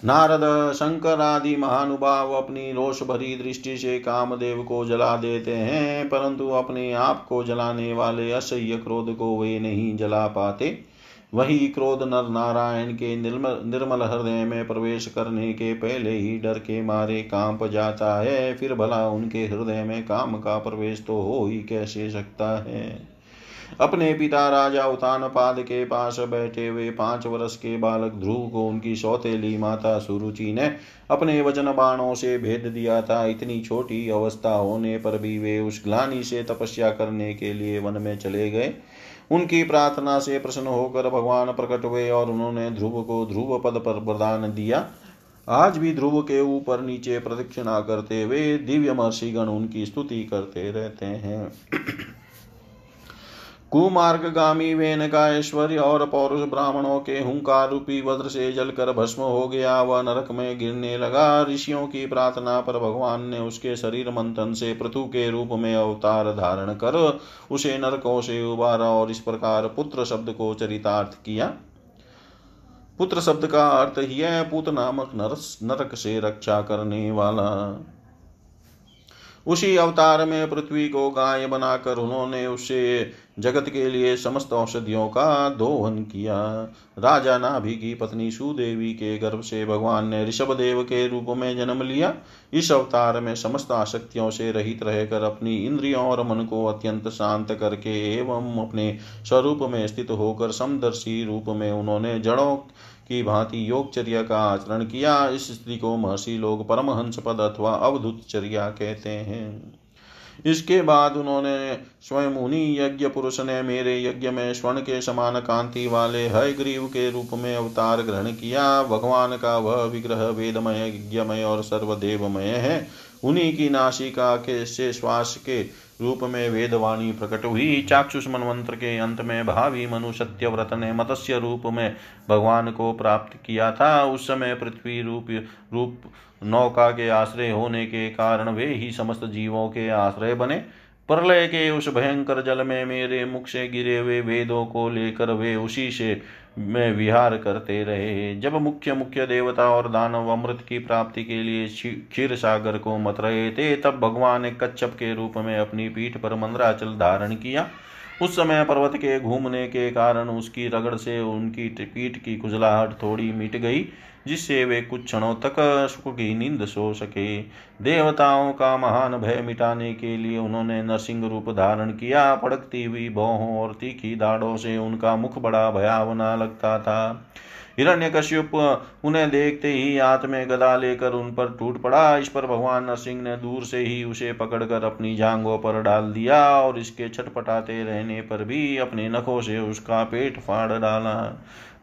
नारद, शंकर आदि महानुभाव अपनी रोष भरी दृष्टि से कामदेव को जला देते हैं, परंतु अपने आप को जलाने वाले असह्य क्रोध को वे नहीं जला पाते। वही क्रोध नर नारायण के निर्मल निर्मल हृदय में प्रवेश करने के पहले ही डर के मारे काँप जाता है। फिर भला उनके हृदय में काम का प्रवेश तो हो ही कैसे सकता है? अपने पिता राजा उतान पाद के पास बैठे हुए पाँच वर्ष के बालक ध्रुव को उनकी सौतेली माता सुरुचि ने अपने वज़न बाणों से भेद दिया था। इतनी छोटी अवस्था होने पर भी वे उस ग्लानी से तपस्या करने के लिए वन में चले गए। उनकी प्रार्थना से प्रसन्न होकर भगवान प्रकट हुए और उन्होंने ध्रुव को ध्रुव पद पर प्रदान दिया। आज भी ध्रुव के ऊपर नीचे प्रदक्षिणा करते हुए दिव्य महर्षिगण उनकी स्तुति करते रहते हैं। कुमार्गामी वेन का ऐश्वर्य और पौरुष ब्राह्मणों के हुंकार रूपी वज्र से जलकर भस्म हो गया। वह नरक में गिरने लगा। ऋषियों की प्रार्थना पर भगवान ने उसके शरीर मंथन से पृथु के रूप में अवतार धारण कर उसे नरकों से उबारा और इस प्रकार पुत्र शब्द को चरितार्थ किया। पुत्र शब्द का अर्थ ही है, पुत नामक नरस नरक से रक्षा करने वाला। उसी अवतार में पृथ्वी को गाय बनाकर उन्होंने उसे जगत के लिए समस्त औषधियों का दोहन किया। राजा नाभि की पत्नी सुदेवी के गर्भ से भगवान ने ऋषभ देव के रूप में जन्म लिया। इस अवतार में समस्त आसक्तियों से रहित रहकर अपनी इंद्रियों और मन को अत्यंत शांत करके एवं अपने स्वरूप में स्थित होकर समदर्शी रूप में उन्होंने जड़ों की भांति योगचर्या का आचरण किया। इस स्त्री को महर्षि लोग परमहंस पद अथवा अवधुत चर्या कहते हैं। इसके बाद उन्होंने स्वयं उन्हीं यज्ञ पुरुष ने मेरे यज्ञ में स्वर्ण के समान कांति वाले हयग्रीव के रूप में अवतार ग्रहण किया। भगवान का वह विग्रह वेदमय, यज्ञमय और सर्वदेवमय है। उन्हीं की नासिका के से श्वास के रूप में वेदवाणी प्रकट हुई। चाक्षुष मनवंत्र के अंत में भावी मनु सत्यव्रत ने मत्स्य रूप में भगवान को प्राप्त किया था। उस समय पृथ्वी रूप रूप नौका के आश्रय होने के कारण वे ही समस्त जीवों के आश्रय बने। प्रलय के उस भयंकर जल में मेरे मुख से गिरे हुए वेदों को लेकर वे उसी से में विहार करते रहे। जब मुख्य मुख्य देवता और दानव अमृत की प्राप्ति के लिए क्षीर सागर को मत रहे थे, तब भगवान ने कच्छप के रूप में अपनी पीठ पर मंद्राचल धारण किया। उस समय पर्वत के घूमने के कारण उसकी रगड़ से उनकी पीठ की खुजलाहट थोड़ी मिट गई। जिससे वे कुछ क्षणों तक सुख की नींद सो सके। देवताओं का महान भय मिटाने के लिए उन्होंने नरसिंह रूप धारण किया। पड़कती हुई भौहों और तीखी दाढ़ों से उनका मुख बड़ा भयावना लगता था। हिरण्यकश्यप उन्हें देखते ही हाथ में गदा लेकर उन पर टूट पड़ा। इस पर भगवान नरसिंह ने दूर से ही उसे पकड़कर अपनी जांघों पर डाल दिया और इसके छटपटाते रहने पर भी अपने नखों से उसका पेट फाड़ डाला।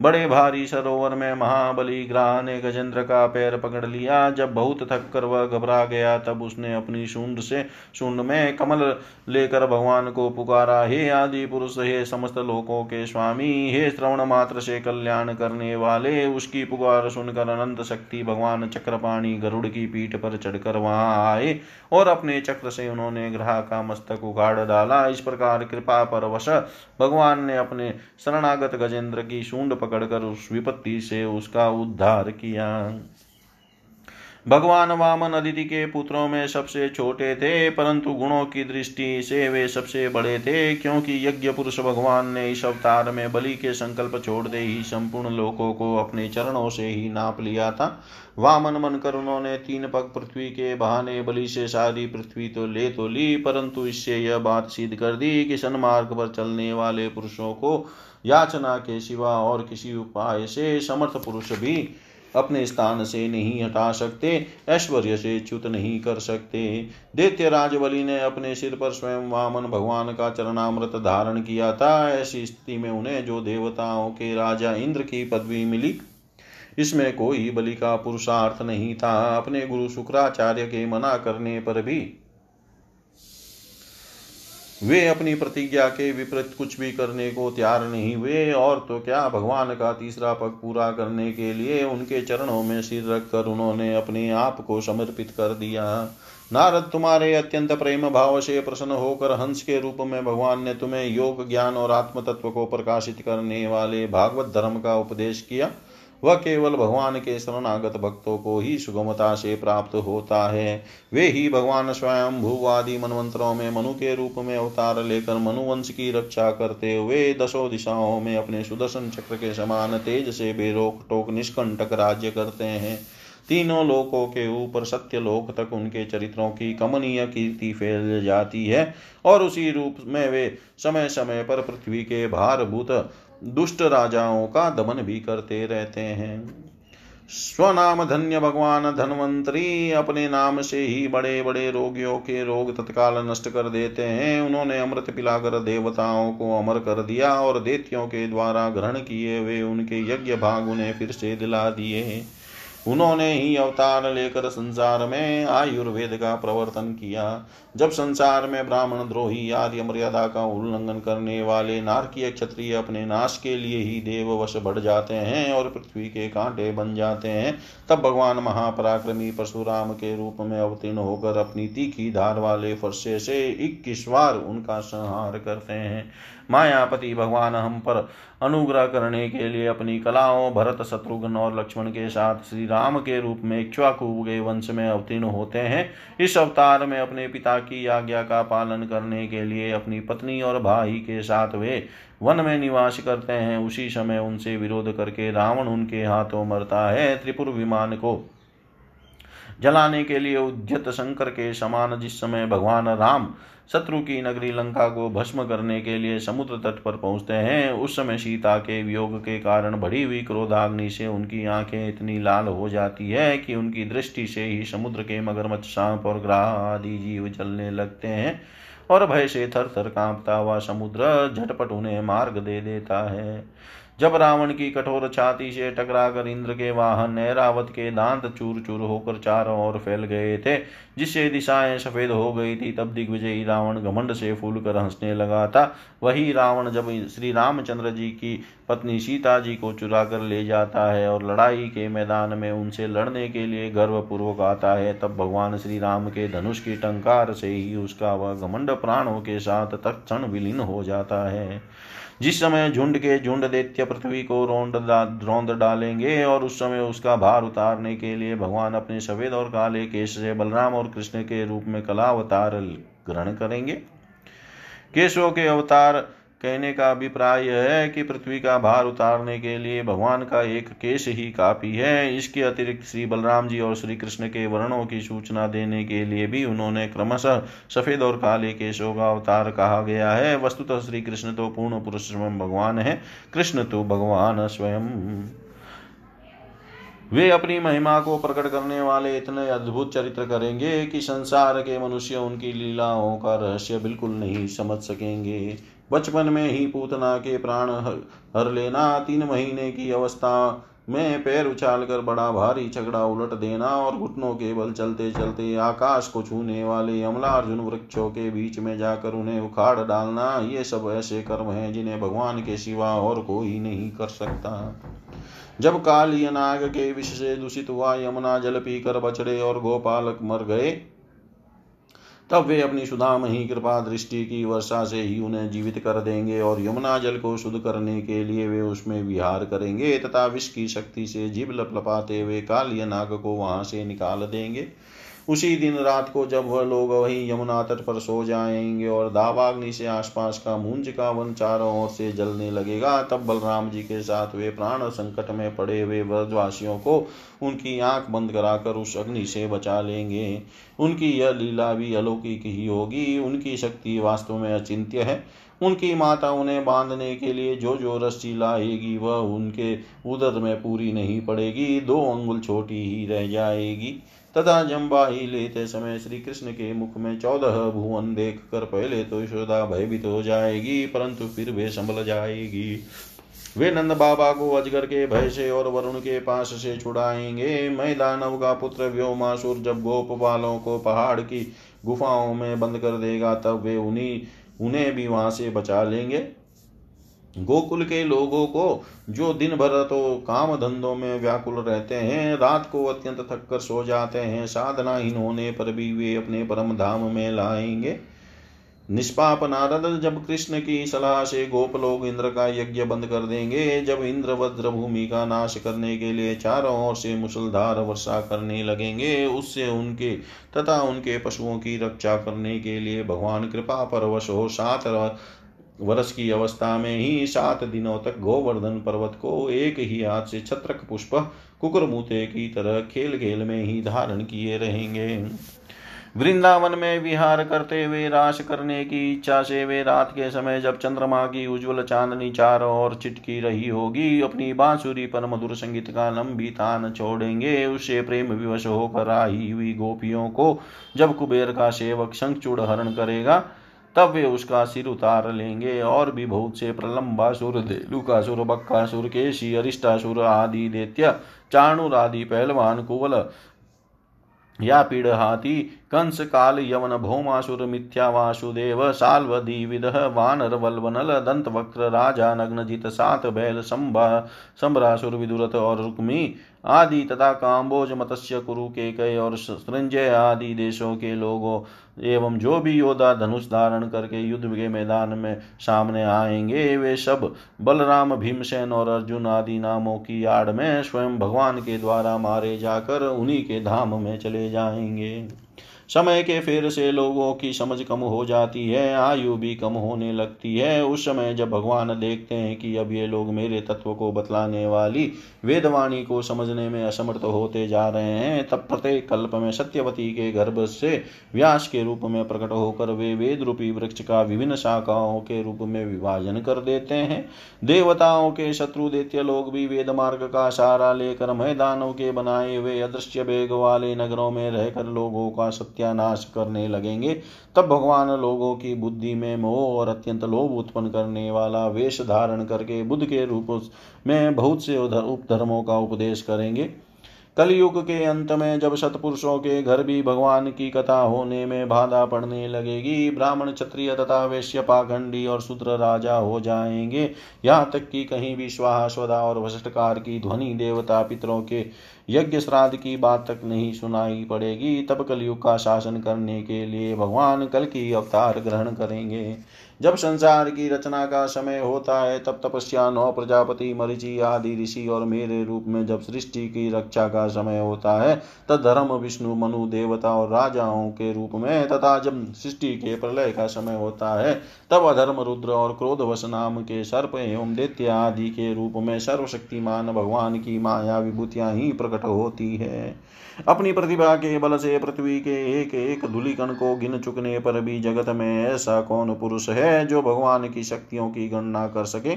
बड़े भारी सरोवर में महाबली ग्राह ने गजेंद्र का पैर पकड़ लिया। जब बहुत थक कर वह घबरा गया, तब उसने अपनी शुंड से शुंड में कमल लेकर भगवान को पुकारा, हे आदि पुरुष, हे समस्त लोकों के स्वामी, हे श्रवण मात्र से कल्याण करने वाले, उसकी पुकार सुनकर अनंत शक्ति भगवान चक्रपाणी गरुड़ की पीठ पर चढ़कर वहाँ आए और अपने चक्र से उन्होंने ग्रह का मस्तक उगाड़ डाला। इस प्रकार कृपा पर वश भगवान ने अपने शरणागत गजेंद्र की सूंड पकड़कर उस विपत्ति से उसका उद्धार किया। भगवान वामन अदिति के पुत्रों में सबसे छोटे थे, परंतु गुणों की दृष्टि से वे सबसे बड़े थे, क्योंकि यज्ञ पुरुष भगवान ने इस अवतार में बलि के संकल्प छोड़ दे ही संपूर्ण लोकों को अपने चरणों से ही नाप लिया था। वामन मनकर उन्होंने तीन पग पृथ्वी के बहाने बलि से सारी पृथ्वी तो ले तो ली, परंतु इससे यह बात सिद्ध कर दी कि सन्मार्ग पर चलने वाले पुरुषों को याचना के सिवा और किसी उपाय से समर्थ पुरुष भी अपने स्थान से नहीं हटा सकते, ऐश्वर्य से च्युत नहीं कर सकते। दैत्य राजबली ने अपने सिर पर स्वयं वामन भगवान का चरणामृत धारण किया था। ऐसी स्थिति में उन्हें जो देवताओं के राजा इंद्र की पदवी मिली, इसमें कोई बलि का पुरुषार्थ नहीं था। अपने गुरु शुक्राचार्य के मना करने पर भी वे अपनी प्रतिज्ञा के विपरीत कुछ भी करने को तैयार नहीं हुए, और तो क्या भगवान का तीसरा पग पूरा करने के लिए उनके चरणों में सिर रखकर उन्होंने अपने आप को समर्पित कर दिया। नारद, तुम्हारे अत्यंत प्रेम भाव से प्रसन्न होकर हंस के रूप में भगवान ने तुम्हें योग, ज्ञान और आत्म तत्व को प्रकाशित करने वाले भागवत धर्म का उपदेश किया। वह केवल भगवान के शरणागत भक्तों को ही सुगमता से प्राप्त होता है। वे ही भगवान स्वयं भूवादि मनवंतरों में मनु के रूप में अवतार लेकर मनुवंश की रक्षा करते हुए दसों दिशाओं में अपने सुदर्शन चक्र के समान तेज से बेरोक टोक निष्कंटक राज्य करते हैं। तीनों लोकों के ऊपर सत्य लोक तक उनके चरित्रों की कमनीय कीर्ति फैल जाती है और उसी रूप में वे समय समय पर पृथ्वी के भारभूत दुष्ट राजाओं का दमन भी करते रहते हैं। स्वनाम धन्य भगवान धनवंतरी अपने नाम से ही बड़े बड़े रोगियों के रोग तत्काल नष्ट कर देते हैं। उन्होंने अमृत पिलाकर देवताओं को अमर कर दिया और देतियों के द्वारा ग्रहण किए हुए उनके यज्ञ भाग उन्हें फिर से दिला दिए। उन्होंने ही अवतार लेकर संसार में आयुर्वेद का प्रवर्तन किया। जब संसार में ब्राह्मण, द्रोही आदि मर्यादा का उल्लंघन करने वाले नारकीय क्षत्रिय अपने नाश के लिए ही देववश बढ़ जाते हैं और पृथ्वी के कांटे बन जाते हैं, तब भगवान महापराक्रमी परशुराम के रूप में अवतीर्ण होकर अपनी तीखी धार वाले फर्शे से इक्कीस बार उनका संहार करते हैं। मायापति भगवान हम पर अनुग्रह करने के लिए अपनी कलाओं, भरत, शत्रुघ्न और लक्ष्मण के साथ श्री राम के रूप में इक्ष्वाकु के वंश में अवतीर्ण होते हैं। इस अवतार में अपने पिता की आज्ञा का पालन करने के लिए अपनी पत्नी और भाई के साथ वे वन में निवास करते हैं। उसी समय उनसे विरोध करके रावण उनके हाथों मरता है त्रिपुर विमान को। जलाने के लिए उद्यत शंकर के समान जिस समय भगवान राम शत्रु की नगरी लंका को भस्म करने के लिए समुद्र तट पर पहुँचते हैं। उस समय सीता के वियोग के कारण बढ़ी हुई क्रोधाग्नि से उनकी आँखें इतनी लाल हो जाती है कि उनकी दृष्टि से ही समुद्र के मगरमच्छ सांप और ग्राह आदि जीव जलने लगते हैं और भय से थर थर कांपता हुआ समुद्र झटपट उन्हें मार्ग दे देता है। जब रावण की कठोर छाती से टकराकर इंद्र के वाहन ऐरावत के दांत चूर चूर होकर चारों ओर फैल गए थे, जिससे दिशाएँ सफ़ेद हो गई थी, तब दिग्विजयी रावण घमंड से फूल कर हंसने लगा था। वही रावण जब श्री रामचंद्र जी की पत्नी सीता जी को चुरा कर ले जाता है और लड़ाई के मैदान में उनसे लड़ने के लिए गर्वपूर्वक आता है, तब भगवान श्री राम के धनुष की टंकार से ही उसका वह घमंड प्राणों के साथ तत्ण विलीन हो जाता है। जिस समय झुंड के झुंड दैत्य पृथ्वी को रोंद रौंद डालेंगे और उस समय उसका भार उतारने के लिए भगवान अपने सफ़ेद और काले केश से बलराम और कृष्ण के रूप में कला अवतार ग्रहण करेंगे। केशों के अवतार कहने का अभिप्राय यह है कि पृथ्वी का भार उतारने के लिए भगवान का एक केश ही काफ़ी है। इसके अतिरिक्त श्री बलराम जी और श्री कृष्ण के वर्णों की सूचना देने के लिए भी उन्होंने क्रमशः सफ़ेद और काले केशों का अवतार कहा गया है। वस्तुतः श्री कृष्ण तो पूर्ण पुरुष स्वयं भगवान है। कृष्ण तो भगवान स्वयं। वे अपनी महिमा को प्रकट करने वाले इतने अद्भुत चरित्र करेंगे कि संसार के मनुष्य उनकी लीलाओं का रहस्य बिल्कुल नहीं समझ सकेंगे। बचपन में ही पूतना के प्राण हर हर लेना, तीन महीने की अवस्था में पैर उछाल कर बड़ा भारी झगड़ा उलट देना और घुटनों के बल चलते चलते आकाश को छूने वाले अमलार्जुन वृक्षों के बीच में जाकर उन्हें उखाड़ डालना, ये सब ऐसे कर्म हैं जिन्हें भगवान के सिवा और कोई नहीं कर सकता। जब काल नाग के विष से दूषित हुआ, यमुना जल पीकर बछड़े और गोपालक मर गए तब वे अपनी सुधाम ही कृपा दृष्टि की वर्षा से ही उन्हें जीवित कर देंगे और यमुना जल को शुद्ध करने के लिए वे उसमें विहार करेंगे तथा विष की शक्ति से जीव लपलपाते हुए काल्य नाग को वहाँ से निकाल देंगे। उसी दिन रात को जब वह लोग वही यमुना तट पर सो जाएँगे और दावाग्नि से आसपास का मूंज का वन चारों ओर से जलने लगेगा, तब बलराम जी के साथ वे प्राण संकट में पड़े हुए व्रजवासियों को उनकी आँख बंद कराकर उस अग्नि से बचा लेंगे। उनकी यह लीला भी अलौकिक ही होगी। उनकी शक्ति वास्तव में अचिंत्य है। उनकी माता उन्हें बांधने के लिए जो जो रस्सी लाएगी, वह उनके उदर में पूरी नहीं पड़ेगी। दो अंगुल छोटी ही रह जाएगी। तथा जम्बाही लेते समय श्री कृष्ण के मुख में चौदह भुवन देख कर पहले तो यशोदा भयभीत हो जाएगी, परंतु फिर वे संभल जाएगी। वे नंद बाबा को अजगर के भय से और वरुण के पास से छुड़ाएँगे। मैं दानव का पुत्र व्योमासुर जब गोप वालों को पहाड़ की गुफाओं में बंद कर देगा, तब वे उन्हीं, उन्हें भी वहाँ से बचा लेंगे। गोकुल के लोगों को जो दिन भर तो काम धंधों में व्याकुल रहते हैं, रात को अत्यंत थक कर सो जाते हैं, साधनाहीन होने पर भी वे अपने परम धाम में लाएँगे। निष्पाप नारद, जब कृष्ण की सलाह से गोप लोग इंद्र का यज्ञ बंद कर देंगे, जब इंद्र वज्र भूमि का नाश करने के लिए चारों ओर से मुसलधार वर्षा करने लगेंगे, उससे उनके तथा उनके पशुओं की रक्षा करने के लिए भगवान कृपा परवश हो, सात वर्ष की अवस्था में ही सात दिनों तक गोवर्धन पर्वत को एक ही हाथ से छत्रक पुष्प कुकुरमुते की तरह खेल खेल में ही धारण किए रहेंगे। वृंदावन में विहार करते हुए रास करने की इच्छा से वे रात के समय जब चंद्रमा की उज्जवल चांदनी चारों ओर चिटकी रही होगी, अपनी बांसुरी पर मधुर संगीत का लंबी तान छोड़ेंगे। उससे प्रेम विवश होकर आई हुई गोपियों को जब कुबेर का सेवक शंखचूड़ हरण करेगा तब वे उसका सिर उतार लेंगे और भी बहुत से प्रलंबासुर देलुकासुर बक्कासुर केशी अरिष्टासुर आदि दैत्य चाणुर आदि पहलवान कुवल, या पीड़ हाथी कंस काल यवन भौमासुर मिथ्या वासुदेव साल्वदी विदह वानर वल्वनल दंत वक्र राजा नग्नजित सात बैल संभा संभरासुर विदुरथ और रुक्मी आदि तथा काम्बोज मत्स्य कुरु के कई और संजय आदि देशों के लोगों एवं जो भी योद्धा धनुष धारण करके युद्ध के मैदान में सामने आएँगे, वे सब बलराम, भीमसेन और अर्जुन आदि नामों की आड़ में स्वयं भगवान के द्वारा मारे जाकर उन्हीं के धाम में चले जाएँगे। समय के फेर से लोगों की समझ कम हो जाती है, आयु भी कम होने लगती है। उस समय जब भगवान देखते हैं कि अब ये लोग मेरे तत्व को बतलाने वाली वेदवाणी को समझने में असमर्थ होते जा रहे हैं, तब प्रत्येक कल्प में सत्यवती के गर्भ से व्यास के रूप में प्रकट होकर वे वेद रूपी वृक्ष का विभिन्न शाखाओं के रूप में विभाजन कर देते हैं। देवताओं के शत्रु दैत्य लोग भी वेद मार्ग का सहारा लेकर मैदानों के बनाए हुए अदृश्य बेग वाले नगरों में रहकर लोगों का सत्यानाश करने लगेंगे? तब भगवान लोगों की बुद्धि में मोह और अत्यंत लोभ उत्पन्न करने वाला वेश धारण करके बुद्ध के रूप में बहुत से उपधर्मों का उपदेश करेंगे। कलयुग के अंत में जब सतपुरुषों के घर भी भगवान की कथा होने में बाधा पड़ने लगेगी, ब्राह्मण क्षत्रिय तथा वैश्य पाखंडी और शूद्र राजा हो जाएँगे। यहाँ तक कि कहीं भी स्वाहा स्वदा और वसटकार की ध्वनि देवता पितरों के यज्ञ श्राद्ध की बात तक नहीं सुनाई पड़ेगी। तब कलयुग का शासन करने के लिए भगवान कल की अवतार ग्रहण करेंगे। जब संसार की रचना का समय होता है, तब तपस्या नौ प्रजापति मरिचि आदि ऋषि और मेरे रूप में जब सृष्टि की रक्षा का समय होता है, तब धर्म, विष्णु, मनु, देवता और राजाओं के रूप में तथा जब सृष्टि के प्रलय का समय होता है, तब अधर्म, रुद्र और क्रोधवश नाम के सर्प एवं दैत्य आदि के रूप में सर्वशक्तिमान भगवान की माया विभूतियाँ ही प्रकट होती है। अपनी प्रतिभा के बल से पृथ्वी के एक एक धूलिकण को गिन चुकने पर भी जगत में ऐसा कौन पुरुष है जो भगवान की शक्तियों की गणना कर सके?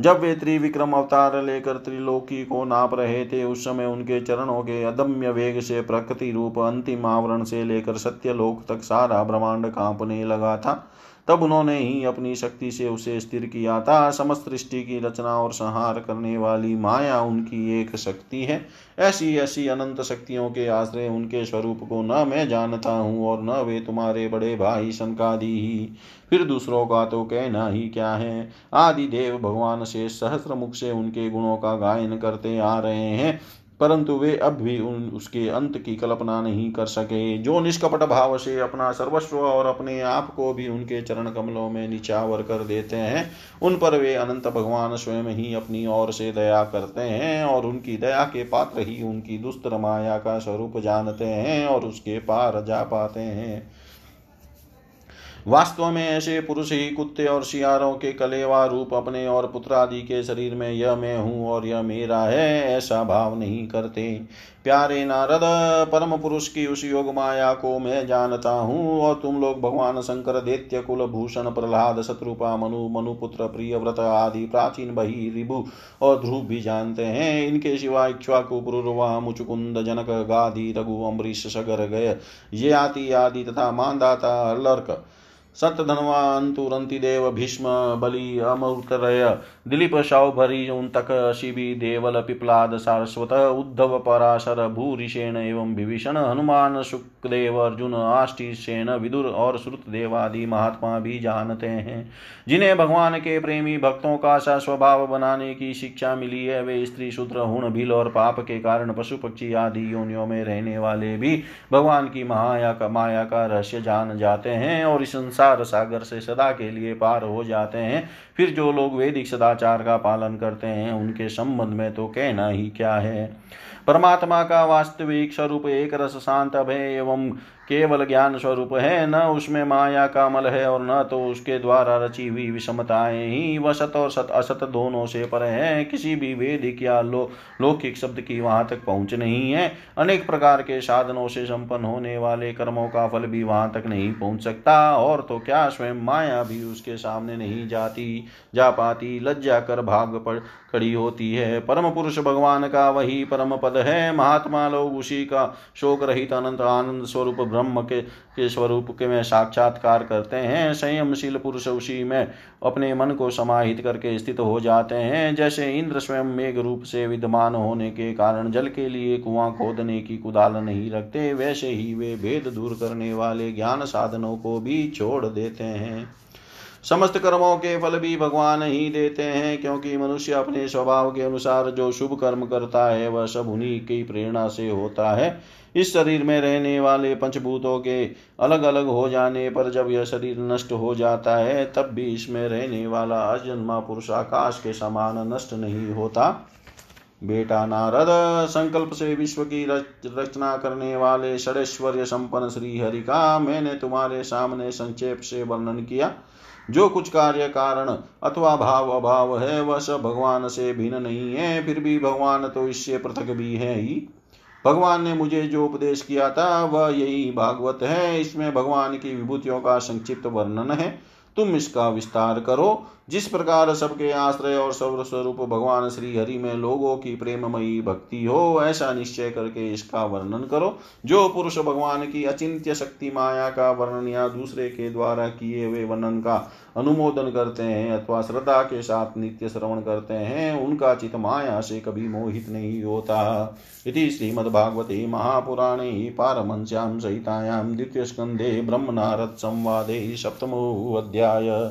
जब वे त्रिविक्रम अवतार लेकर त्रिलोकी को नाप रहे थे, उस समय उनके चरणों के अदम्य वेग से प्रकृति रूप अंतिम आवरण से लेकर सत्यलोक तक सारा ब्रह्मांड कांपने लगा था। तब उन्होंने ही अपनी शक्ति से उसे स्थिर किया था। समस्त सृष्टि की रचना और संहार करने वाली माया उनकी एक शक्ति है। ऐसी ऐसी अनंत शक्तियों के आश्रय उनके स्वरूप को न मैं जानता हूँ और न वे तुम्हारे बड़े भाई शंकादि ही। फिर दूसरों का तो कहना ही क्या है? आदि देव भगवान से सहस्र मुख से उनके गुणों का गायन करते आ रहे हैं। परंतु वे अब भी उन, उसके अंत की कल्पना नहीं कर सके। जो निष्कपट भाव से अपना सर्वस्व और अपने आप को भी उनके चरण कमलों में निचावर कर देते हैं, उन पर वे अनंत भगवान स्वयं ही अपनी ओर से दया करते हैं और उनकी दया के पात्र ही उनकी दुस्तर माया का स्वरूप जानते हैं और उसके पार जा पाते हैं। वास्तव में ऐसे पुरुष ही कुत्ते और शियारों के कलेवा रूप अपने और पुत्र आदि के शरीर में यह मैं हूँ और यह मेरा है, ऐसा भाव नहीं करते। प्यारे नारद, परम पुरुष की उस योग माया को मैं जानता हूँ और तुम लोग भगवान शंकर, दैत्य, कुल भूषण, प्रहलाद, शत्रुपा, मनु, मनुपुत्र प्रिय व्रत आदि, प्राचीन बही, रिभु और ध्रुव भी जानते हैं। इनके सिवा इक्ष्वाकु पुरुर्वा मुचुकुंद, जनक, गाधि, रघु, अम्बरीश, सगर, गय, ये आदि तथा मानदाता, लर्क सतधनवान्तुरंति देव भीष्म बलि अमृतरय दिलीप शौभरी उन्तक शिवि देवल पिप्लाद, सारस्वत, उद्धव पराशर भूरिषेण एवं विभीषण, हनुमान सुखदेव अर्जुन आष्टिशेन विदुर और श्रुत देवादि महात्मा भी जानते हैं। जिन्हें भगवान के प्रेमी भक्तों का सा स्वभाव बनाने की शिक्षा मिली है, वे स्त्री, शूद्र, हुण, भील और पाप के कारण पशु, पक्षी आदि योनियों में रहने वाले भी भगवान की महाया का माया का रहस्य जान जाते हैं और इस संसार सागर से सदा के लिए पार हो जाते हैं। फिर जो लोग वैदिक सदाचार का पालन करते हैं, उनके संबंध में तो कहना ही क्या है? परमात्मा का वास्तविक स्वरूप एक रस शांत अभय एवं केवल ज्ञान स्वरूप है, न उसमें माया का मल है और न तो उसके द्वारा रची हुई विषमताएँ ही वह सत और सत असत दोनों से पर है। किसी भी वेदिक या लो लौकिक शब्द की वहाँ तक पहुँच नहीं है। अनेक प्रकार के साधनों से संपन्न होने वाले कर्मों का फल भी वहाँ तक नहीं पहुँच सकता और तो क्या स्वयं माया भी उसके सामने नहीं जाती, जा पाती, लज्जा कर भाग पर खड़ी होती है। परम पुरुष भगवान का वही परम पद है। महात्मा लोग उसी का शोक रहित अनंत आनंद स्वरूप ब्रह्म के के स्वरूप के में साक्षात्कार करते हैं। संयमशील पुरुष उसी में अपने मन को समाहित करके स्थित हो जाते हैं। जैसे इंद्र स्वयं मेघ रूप से विद्यमान होने के कारण जल के लिए कुआँ खोदने की कुदाल नहीं रखते, वैसे ही वे भेद दूर करने वाले ज्ञान साधनों को भी छोड़ देते हैं। समस्त कर्मों के फल भी भगवान ही देते हैं, क्योंकि मनुष्य अपने स्वभाव के अनुसार जो शुभ कर्म करता है, वह सब उन्हीं की प्रेरणा से होता है। इस शरीर में रहने वाले पंचभूतों के अलग अलग हो जाने पर जब यह शरीर नष्ट हो जाता है, तब भी इसमें रहने वाला अजन्मा पुरुष आकाश के समान नष्ट नहीं होता। बेटा नारद, संकल्प से विश्व की रचना करने वाले षडेश्वर्य संपन्न श्री हरि का मैंने तुम्हारे सामने संक्षेप से वर्णन किया। जो कुछ कार्य कारण अथवा भाव अभाव है, वह सब भगवान से भिन्न नहीं है, फिर भी भगवान तो इससे पृथक भी है ही। भगवान ने मुझे जो उपदेश किया था, वह यही भागवत है। इसमें भगवान की विभूतियों का संक्षिप्त वर्णन है। तुम इसका विस्तार करो। जिस प्रकार सबके आश्रय और सर्वस्वरूप भगवान श्री हरि में लोगों की प्रेममयी भक्ति हो, ऐसा निश्चय करके इसका वर्णन करो। जो पुरुष भगवान की अचिंत्य शक्ति माया का वर्णन या दूसरे के द्वारा किए हुए वर्णन का अनुमोदन करते हैं अथवा श्रद्धा के साथ नित्य श्रवण करते हैं, उनका चित माया से कभी मोहित नहीं होता। इति श्रीमद्भागवते महापुराणे पारमश्याम सहितायां द्वितीयस्कन्धे ब्रह्मनारद संवादे सप्तमोऽध्याय